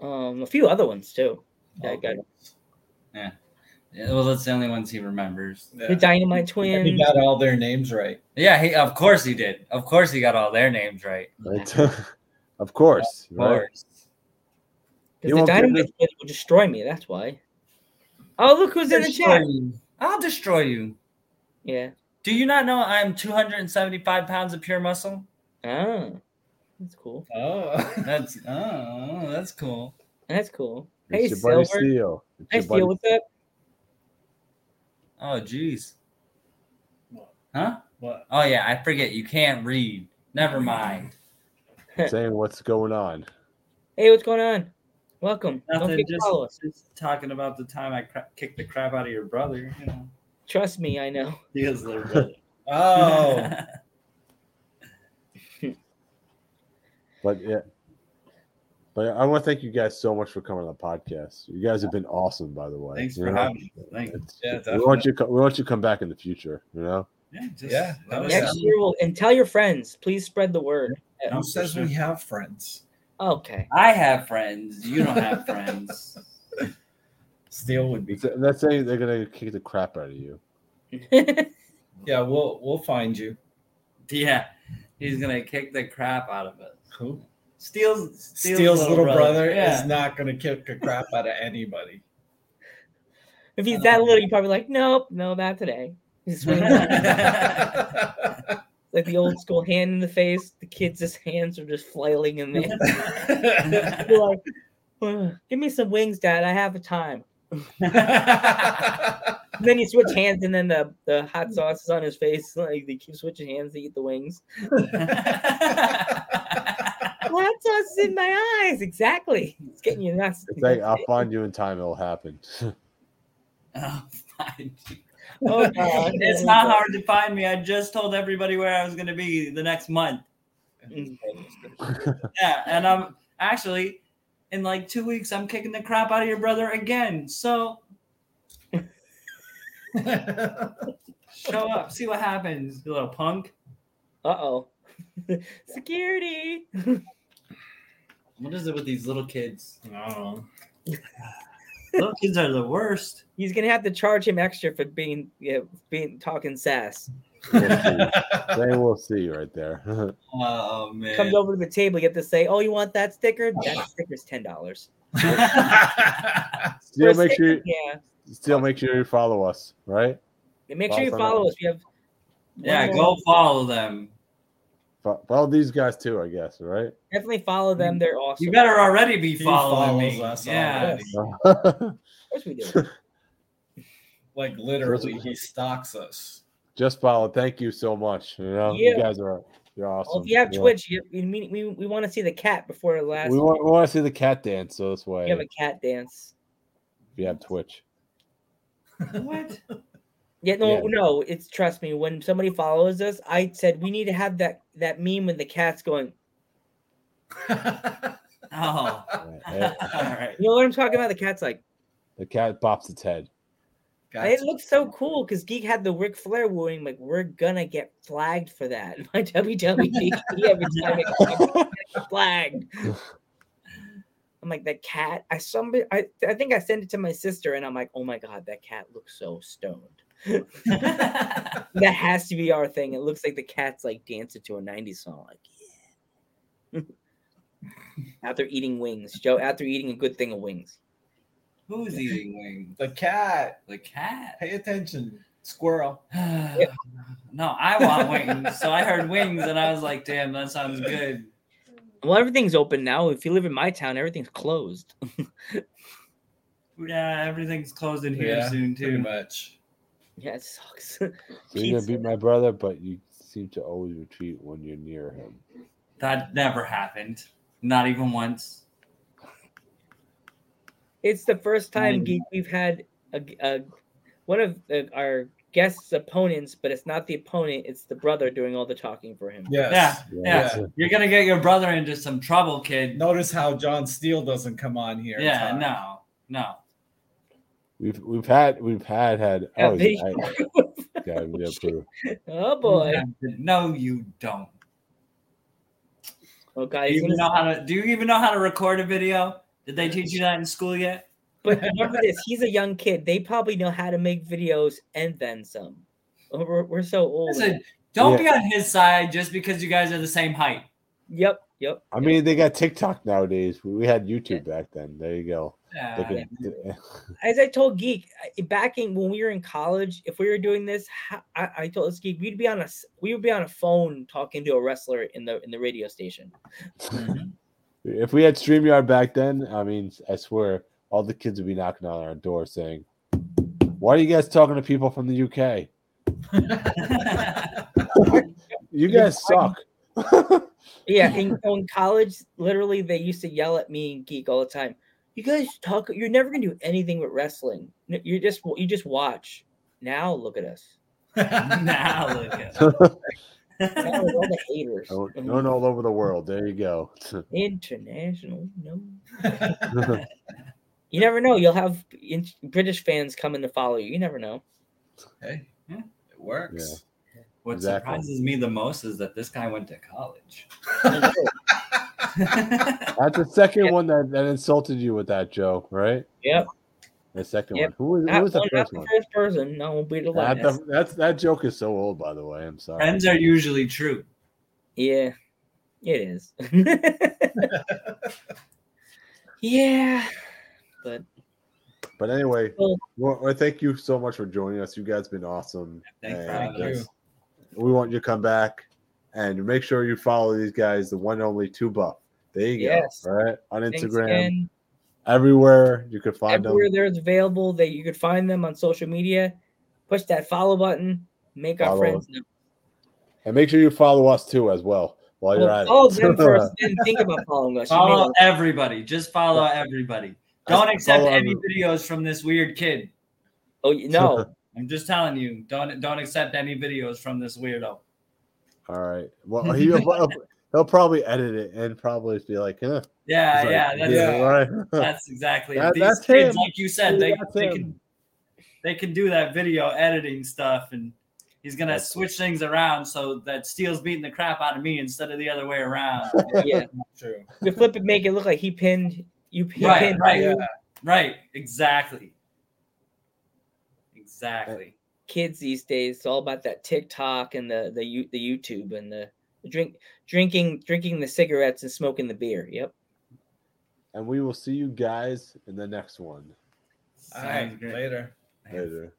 um, a few other ones too. That got Yeah, well, that's the only ones he remembers. the Dynamite And Twins. he got all their names right. Yeah, he of course he did. Of course he got all their names right. Right? [laughs] of course. Of course. Because You the won't Dynamite Twins will destroy me. That's why. Oh, look who's in the Destroy chat. you. I'll destroy you. Yeah. Do you not know I'm 275 pounds of pure muscle? Ah, that's cool. Oh. [laughs] That's oh, that's cool. That's cool. Hey, It's your buddy Silver. Steel. It's Hey, your Steel, buddy- what's up? Oh, jeez. What? Huh? What? Oh yeah, I forget. You can't read. Never mind. [laughs] saying what's going on. Hey, what's going on? Welcome. Don't Nothing. Just, just talking about the time I cra- kicked the crap out of your brother. You know, Trust me, I know. he is little brother. [laughs] [laughs] Oh. But yeah. But I want to thank you guys so much for coming on the podcast. You guys have been awesome, by the way. Thanks You for know? having me. Thanks. Yeah, we want you. co- We want you to come back in the future. You know. Yeah, just Yeah, Next know. year, we'll and tell your friends. Please spread the word. No, Who for says sure. we have friends? Okay. I have friends. You don't have [laughs] friends. Steel would be. It's, that's saying they're gonna kick the crap out of you. [laughs] Yeah, we'll we'll find you. Yeah, he's gonna kick the crap out of us. Who? Steel's Steel's, Steel's, little, brother, Yeah. is not going to kick the crap out of anybody. [laughs] if he's that little, you're probably like, nope, no, not today. [laughs] Like the old school hand in the face. The kids' just hands are just flailing in there. [laughs] Like, "Ugh, give me some wings, Dad. I have a time. Then you switch hands, and then the, the hot sauce is on his face. Like they keep switching hands to eat the wings. Hot sauce is in my eyes. Exactly. It's getting you nuts. It's like I'll find you in time. It'll happen. [laughs] Oh, fine. Oh, God. [laughs] it's not hard to find me. I just told everybody where I was gonna be the next month. [laughs] Yeah, and I'm actually in like two weeks. I'm kicking the crap out of your brother again. So show up, see what happens, you little punk. Uh oh. Security. What is it with these little kids? Oh. [sighs] Little kids are the worst. He's gonna have to charge him extra for being yeah, being talking sass. We'll see. [laughs] Then we'll see right there. [laughs] Oh man. Comes over to the table, you have to say, "Oh, you want that sticker? That sticker's ten dollars." [laughs] Still make sure. yeah. Still make sure you follow us. Right. And make sure you Follow follow us. We have yeah, go follow them. Fo- Follow these guys too. I guess. Right. definitely follow them. Mm-hmm. They're awesome. You better already be He following me. us Yeah. [laughs] Of course we do. [laughs] Like literally, he stalks us. Just follow. Thank you so much. You know, Yeah. you guys are you're awesome. Well, if you have Yeah. Twitch, you, we, we, we want to see the cat before the last. we want, we want to see the cat dance. So this way, you have a cat dance. if you have Twitch. [laughs] What? Yeah, no, Yeah. no. It's trust me. When somebody follows us, I said we need to have that that meme when the cat's going. [laughs] Oh. All right. You know what I'm talking about? The cat's like. The cat bops its head. And It looks so cool because Geek had the Ric Flair wooing. Like we're gonna get flagged for that. [laughs] My WWE [laughs] every time it gets flagged. I'm like that cat. I somebody. I I think I sent it to my sister, and I'm like, oh my god, that cat looks so stoned. [laughs] That has to be our thing. It looks like the cat's like dancing to a '90s song. Like, yeah. after eating wings, Joe. After eating a good thing of wings. Who's eating wings? The cat. The cat. Pay attention. Squirrel. [sighs] no, I want wings. So I heard wings and I was like, damn, that sounds good. Well, everything's open now. If you live in my town, everything's closed. [laughs] Yeah, everything's closed in here Yeah, soon Pretty too. much. Yeah, it sucks. So [laughs] you're Pizza. gonna beat my brother, but you seem to always retreat when you're near him. That never happened. Not even once. It's the first time Mm. Geek, we've had a, a one of the, our guests' opponents, but it's not the opponent; it's the brother doing all the talking for him. Yes. Yeah, yeah. that's it. You're gonna get your brother into some trouble, kid. Notice how John Steele doesn't come on here. Yeah, no, no. We've we've had we've had had oh they- I, gotta be approved. oh boy! No, you don't. Okay. Do you even know how to? Do you even know how to record a video? Did they teach you that in school yet? But remember this: he's a young kid. They probably know how to make videos and then some. Oh, We're, we're so old. Listen, don't Yeah. be on his side just because you guys are the same height. Yep, yep. I mean, they got TikTok nowadays. We, we had YouTube back then. There you go. They As I told Geek back in when we were in college, if we were doing this, I, I told this Geek we'd be on a we would be on a phone talking to a wrestler in the in the radio station. Mm-hmm. if we had StreamYard back then, I mean, I swear, all the kids would be knocking on our door saying, "Why are you guys talking to people from the UK? [laughs] You guys suck." [laughs] Yeah, in, in college, literally they used to yell at me and Geek all the time. You guys talk. You're never gonna do anything with wrestling. N- You just you just watch. Now look at us. [laughs] now look at us [laughs] Now with all the haters. Known known all over the world. There you go. [laughs] International, no. You never know. You'll have in- British fans coming to follow you. You never know. Hey, Yeah. it works. What Exactly. surprises me the most is that this guy went to college. [laughs] That's the second one that, that insulted you with that, Joe. Right? Yep. The second Yep. one. Who was, who was the one, first the first person. No, won't be the That, last. the- that's that joke is so old, by the way. I'm sorry. Friends are usually true. Yeah, it is. [laughs] yeah, but But anyway, Well- well, well, thank you so much for joining us. You guys have been awesome. Thanks for And, having Thank you. We want you to come back and make sure you follow these guys, the one and only two buff. There you Yes. go. All right. On Instagram, again. everywhere you could find them. Everywhere them. there's available that you could find them on social media. Push that follow button. Make our friends know. And make sure you follow us too as well while you're Well, at follow it. them [laughs] first, then think about following us. Follow everybody. Just follow everybody. Don't accept any every- videos from this weird kid. Oh no, [laughs] I'm just telling you. Don't don't accept any videos from this weirdo. All right. Well, [laughs] he'll, uh, uh, he'll, he'll probably edit it and probably be like, eh. Yeah, like, yeah, that's yeah. right. that's exactly. [laughs] That- These that's kids, him. like you said, they, That's they him. can they can do that video editing stuff, and he's gonna That's- switch things around so that Steele's beating the crap out of me instead of the other way around. [laughs] yeah. True. You flip it, make it look like he pinned you. He Right, pinned right. you. Yeah. right? Exactly. Exactly. Kids these days, it's all about that TikTok and the the the YouTube and the drink drinking drinking the cigarettes and smoking the beer. Yep. and we will see you guys in the next one All Sounds right. great. Later. later.